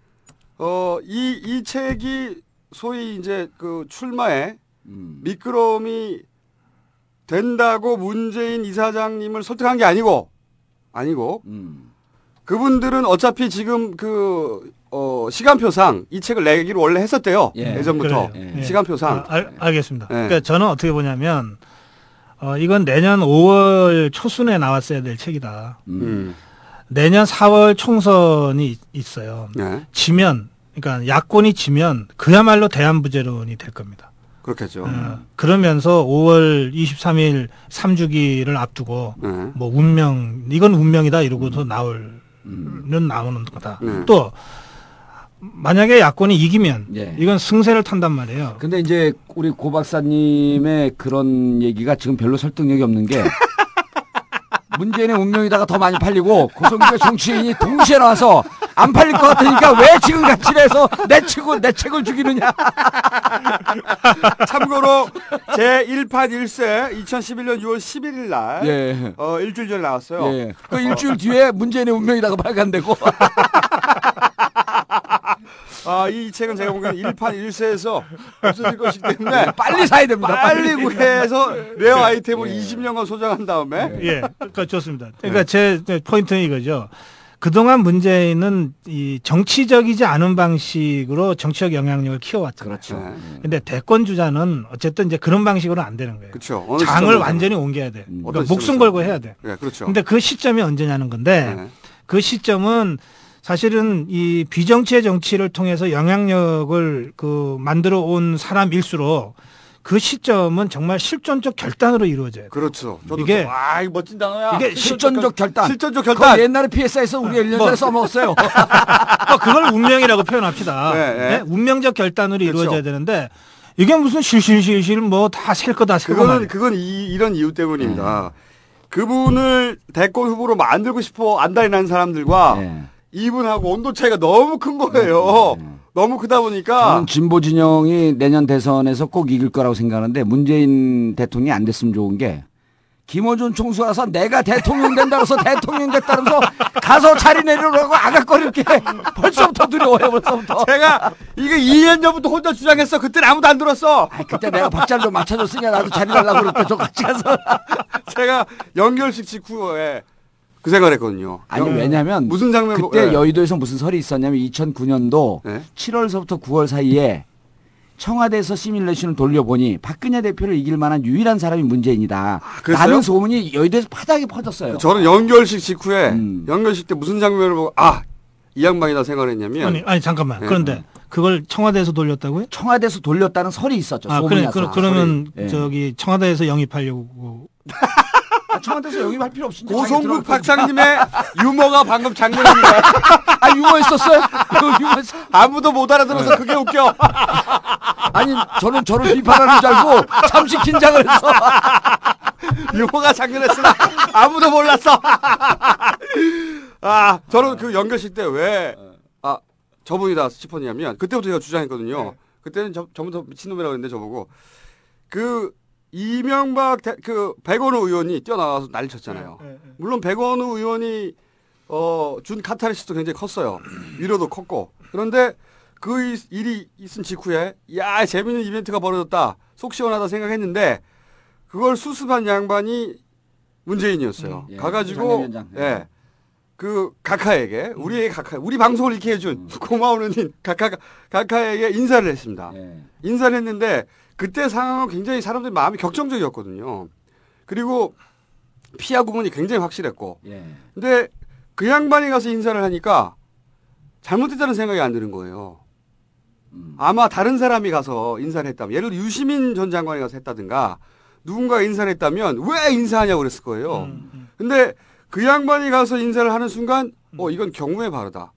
어, 이, 이 책이 소위 이제 그 출마에 미끄럼이 된다고 문재인 이사장님을 설득한 게 아니고 아니고 그분들은 어차피 지금 그, 어, 시간표상 이 책을 내기로 원래 했었대요. 예. 예전부터. 그래요. 예. 시간표상. 아, 알, 알겠습니다. 네. 그러니까 저는 어떻게 보냐면 어, 이건 내년 5월 초순에 나왔어야 될 책이다. 음. 내년 4월 총선이 있- 있어요. 네. 지면 그러니까 야권이 지면 그야말로 대안부재론이 될 겁니다. 그렇겠죠. 어, 그러면서 5월 23일 3주기를 앞두고 네. 뭐 운명 이건 운명이다 이러고서 나올 는 나오는 거다. 네. 또 만약에 야권이 이기면 예. 이건 승세를 탄단 말이에요. 근데 이제 우리 고 박사님의 그런 얘기가 지금 별로 설득력이 없는 게 문재인의 운명이다가 더 많이 팔리고 고성주의 정치인이 동시에 나와서 안 팔릴 것 같으니까 왜 지금 같이 해서 내 책을 내 책을 죽이느냐. 참고로 제 1판 1세 2011년 6월 11일 날 예. 어, 일주일 전에 나왔어요. 예. 그 일주일 뒤에 문재인의 운명이다가 발간되고 아, 이 책은 제가 보기에는 1판 1세에서 없어질 것이기 때문에 빨리 사야 됩니다. 빨리 빨리. 구해서 레어 아이템을 20년간 소장한 다음에 예, 그러니까 좋습니다. 그러니까 제 포인트는 이거죠. 그동안 문재인은 이 정치적이지 않은 방식으로 정치적 영향력을 키워왔잖아요. 그렇죠. 근데 대권 주자는 어쨌든 이제 그런 방식으로는 안 되는 거예요. 그렇죠. 장을 시점에서. 완전히 옮겨야 돼. 어떤 그러니까 목숨. 걸고 해야 돼. 네, 그렇죠. 근데 그 시점이 언제냐는 건데 네. 그 시점은 사실은 이 비정치의 정치를 통해서 영향력을 그 만들어 온 사람일수록 그 시점은 정말 실존적 결단으로 이루어져요. 그렇죠. 저도 이게 좀, 아, 이거 멋진 단어야. 이게 실존적 결단. 실존적 결단. 옛날에 PS에서 우리가 1년 뭐. 전에 써먹었어요. 뭐 그걸 운명이라고 표현합시다. 네, 네. 네? 운명적 결단으로 그렇죠. 이루어져야 되는데 이게 무슨 실실실실 뭐 다 셀 거다 셀 거만. 그거는 그건 이, 이런 이유 때문입니다. 그분을 대권 후보로 만들고 싶어 안달이 난 사람들과 네. 이분하고 온도 차이가 너무 큰 거예요. 너무 크다 보니까 저는 진보 진영이 내년 대선에서 꼭 이길 거라고 생각하는데 문재인 대통령이 안 됐으면 좋은 게 김어준 총수 가서 내가 대통령 된다고 해서 대통령 됐다면서 가서 자리 내려라고 아각거릴 게 벌써부터 두려워요 벌써부터 제가 이게 2년 전부터 혼자 주장했어. 그때는 아무도 안 들었어. 아이, 그때 내가 박자를 좀 맞춰줬으니까 나도 자리 달라고 그랬다 저 같이 가서 제가 연결식 직후에 그 생각을 했거든요. 아니 연- 왜냐면 무슨 장면 그때 예. 여의도에서 무슨 설이 있었냐면 2009년도 네. 7월서부터 9월 사이에 청와대에서 시뮬레이션을 돌려보니 박근혜 대표를 이길 만한 유일한 사람이 문재인이다. 그랬어요? 라는 소문이 여의도에서 파닥이 퍼졌어요. 저는 연결식 직후에 음. 연결식 때 무슨 장면을 보고 아 이 양반이다 생각을 했냐면 아니 아니 잠깐만. 네. 그런데 그걸 청와대에서 돌렸다고요? 청와대에서 돌렸다는 설이 있었죠. 아, 그래. 그, 그러면. 예. 저기 청와대에서 영입하려고 아, 청와대에서 영입할 필요 없이 고성국 박사님의 유머가 방금 장면입니다. 아 유머 있었어요? 유머 있어. 아무도 못 알아들어서 그게 웃겨. 아니 저는 저를 비판하는 줄 알고 잠시 긴장을 했어. 유머가 장면했으나 아무도 몰랐어. 아, 저는 그 연결식 때 왜, 아, 저분이다 싶었냐면, 그때부터 제가 주장했거든요. 그때는 저, 저부터 미친놈이라고 했는데 저보고, 그, 이명박, 대- 그, 백원우 의원이 뛰어나와서 난리 쳤잖아요. 물론 백원우 의원이, 어, 준 카타르시스도 굉장히 컸어요. 위로도 컸고. 그런데 그 이- 일이 있은 직후에, 야, 재밌는 이벤트가 벌어졌다. 속 시원하다 생각했는데, 그걸 수습한 양반이 문재인이었어요. 예, 가가지고 장례위원장. 예. 그 각하에게 우리의 각하 우리 방송을 이렇게 해준 고마운 은인 각하 각하에게 인사를 했습니다. 예. 인사를 했는데 그때 상황은 굉장히 사람들이 마음이 격정적이었거든요. 그리고 피하 구분이 굉장히 확실했고. 예. 근데 그 양반이 가서 인사를 하니까 잘못했다는 생각이 안 드는 거예요. 아마 다른 사람이 가서 인사를 했다면 예를 들어 유시민 전 장관이 가서 했다든가 누군가 인사를 했다면 왜 인사하냐고 그랬을 거예요. 근데 그 양반이 가서 인사를 하는 순간 어 이건 경우에 바르다.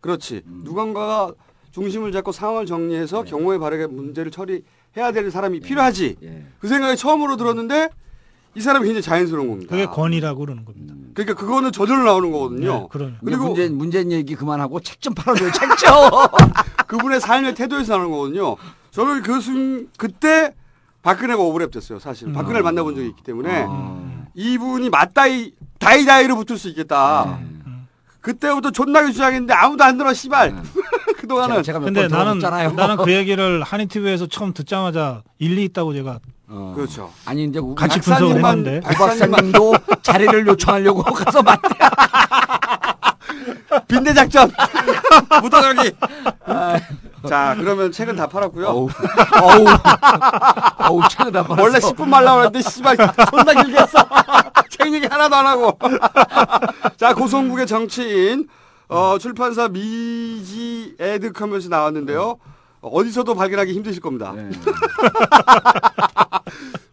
그렇지. 누군가가 중심을 잡고 상황을 정리해서 경우에 바르게 문제를 처리 해야 되는 사람이 필요하지. 그 생각이 처음으로 들었는데 이 사람이 굉장히 자연스러운 겁니다. 그게 권위라고 그러는 겁니다. 그러니까 그거는 저절로 나오는 거거든요. 네. 그리고 문재인, 문재인 얘기 그만하고 책 좀 팔아줘요. 책 좀. 그분의 삶의 태도에서 나오는 거거든요. 저는 그 순, 그때 박근혜가 오버랩 됐어요, 사실. 음. 박근혜를 만나본 적이 있기 때문에 아. 이분이 맞다이, 다이다이로 붙을 수 있겠다. 네. 그때부터 존나게 주장했는데 아무도 안 들어, 씨발. 네. 그동안은. 근데 나는 나는 그 얘기를 한인 TV에서 처음 듣자마자 일리 있다고 제가 그렇죠. 아니 이제 같이 분석을 했는데 박 박사님도 자리를 요청하려고 가서 맞대. 빈대 작전. 묻어가기. 자, 그러면 책은 다 팔았고요. 어우, 어우, 어우, 책은 다 팔았어. 원래 10분 말라고 했는데, 씨발, 존나 길게 했어. 책 얘기 하나도 안 하고. 자, 고성국의 정치인, 어, 출판사 미지 에드 커뮤니에서 나왔는데요. 어디서도 발견하기 힘드실 겁니다.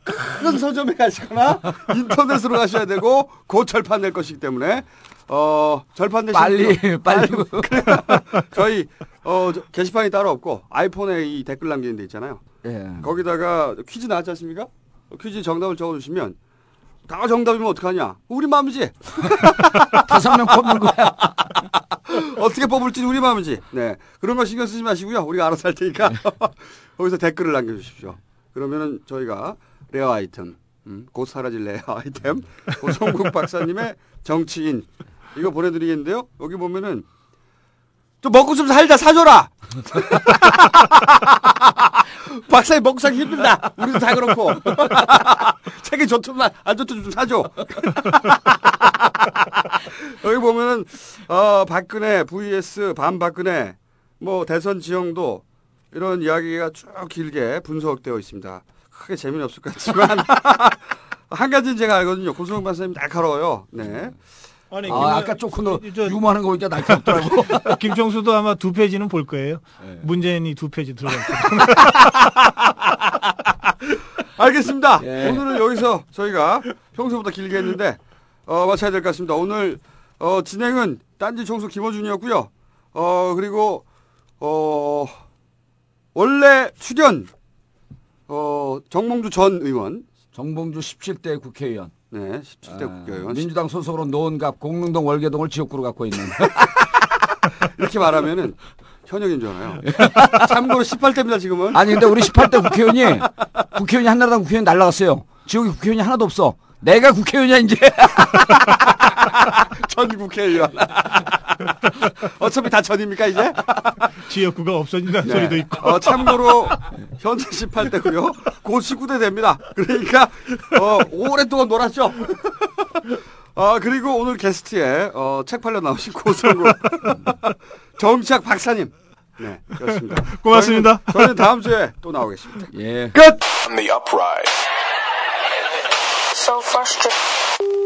큰 서점에 가시거나 인터넷으로 가셔야 되고 곧 절판될 것이기 때문에 어 절판되신 빨리, 분- 빨리. 저희 어 저- 게시판이 따로 없고 아이폰에 이 댓글 남기는 데 있잖아요. 예. 거기다가 퀴즈 나왔지 않습니까? 퀴즈 정답을 적어주시면 다 정답이면 어떡하냐? 우리 마음이지. 다섯 명 뽑는 거야. 어떻게 뽑을지 우리 마음이지. 네. 그런 거 신경 쓰지 마시고요. 우리가 알아서 할 테니까 거기서 댓글을 남겨주십시오. 그러면은 저희가 rare 아이템, 음, 곧 사라질 rare 아이템, 고성국 박사님의 정치인 이거 보내드리겠는데요. 여기 보면은 좀 먹고 좀 살자 사줘라. 박사님 먹고 살기 힘들다. 우리도 다 그렇고. 책이 좋지만 안 좋든 좀 사줘. 여기 보면은 어 박근혜 vs 반박근혜 뭐 대선 지형도 이런 이야기가 쭉 길게 분석되어 있습니다. 크게 재미는 없을 것 같지만 한 가지는 제가 알거든요. 고승욱 박사님 날카로워요. 네. 아니, 아, 아까 조금 더 유머하는 거 보니까 날카롭더라고. 김정수도 아마 두 페이지는 볼 거예요. 네. 문재인이 두 페이지 들어갈 거예요. 알겠습니다. 예. 오늘은 여기서 저희가 평소보다 길게 했는데 어, 마쳐야 될 것 같습니다. 오늘 어, 진행은 딴지 총수 김호준이었고요. 어, 그리고 어, 원래 출연 어, 정몽주 전 의원. 정봉주 17대 국회의원. 네, 17대 아, 국회의원. 민주당 소속으로 노원갑, 공릉동, 월계동을 지역구로 갖고 있는. 이렇게 말하면은 현역인 줄 알아요. 참고로 18대입니다, 지금은. 아니 근데 우리 18대 국회의원이 국회의원이 한나라당 국회의원 날라갔어요. 지역에 국회의원이 하나도 없어. 내가 국회의원이야 이제. 전 국회의원. 어차피 다 전입니까 이제? 지역구가 없어진다는 네. 소리도 있고. 어, 참고로 현재 18대고요. 곧 19대 됩니다. 그러니까 어, 오랫동안 놀았죠. 아 그리고 오늘 게스트에 어, 책 팔려 나오신 고성구 정치학 박사님. 네, 그렇습니다. 고맙습니다. 저희는, 저희는 다음 주에 또 나오겠습니다. 예. 끝. The. So frustrated.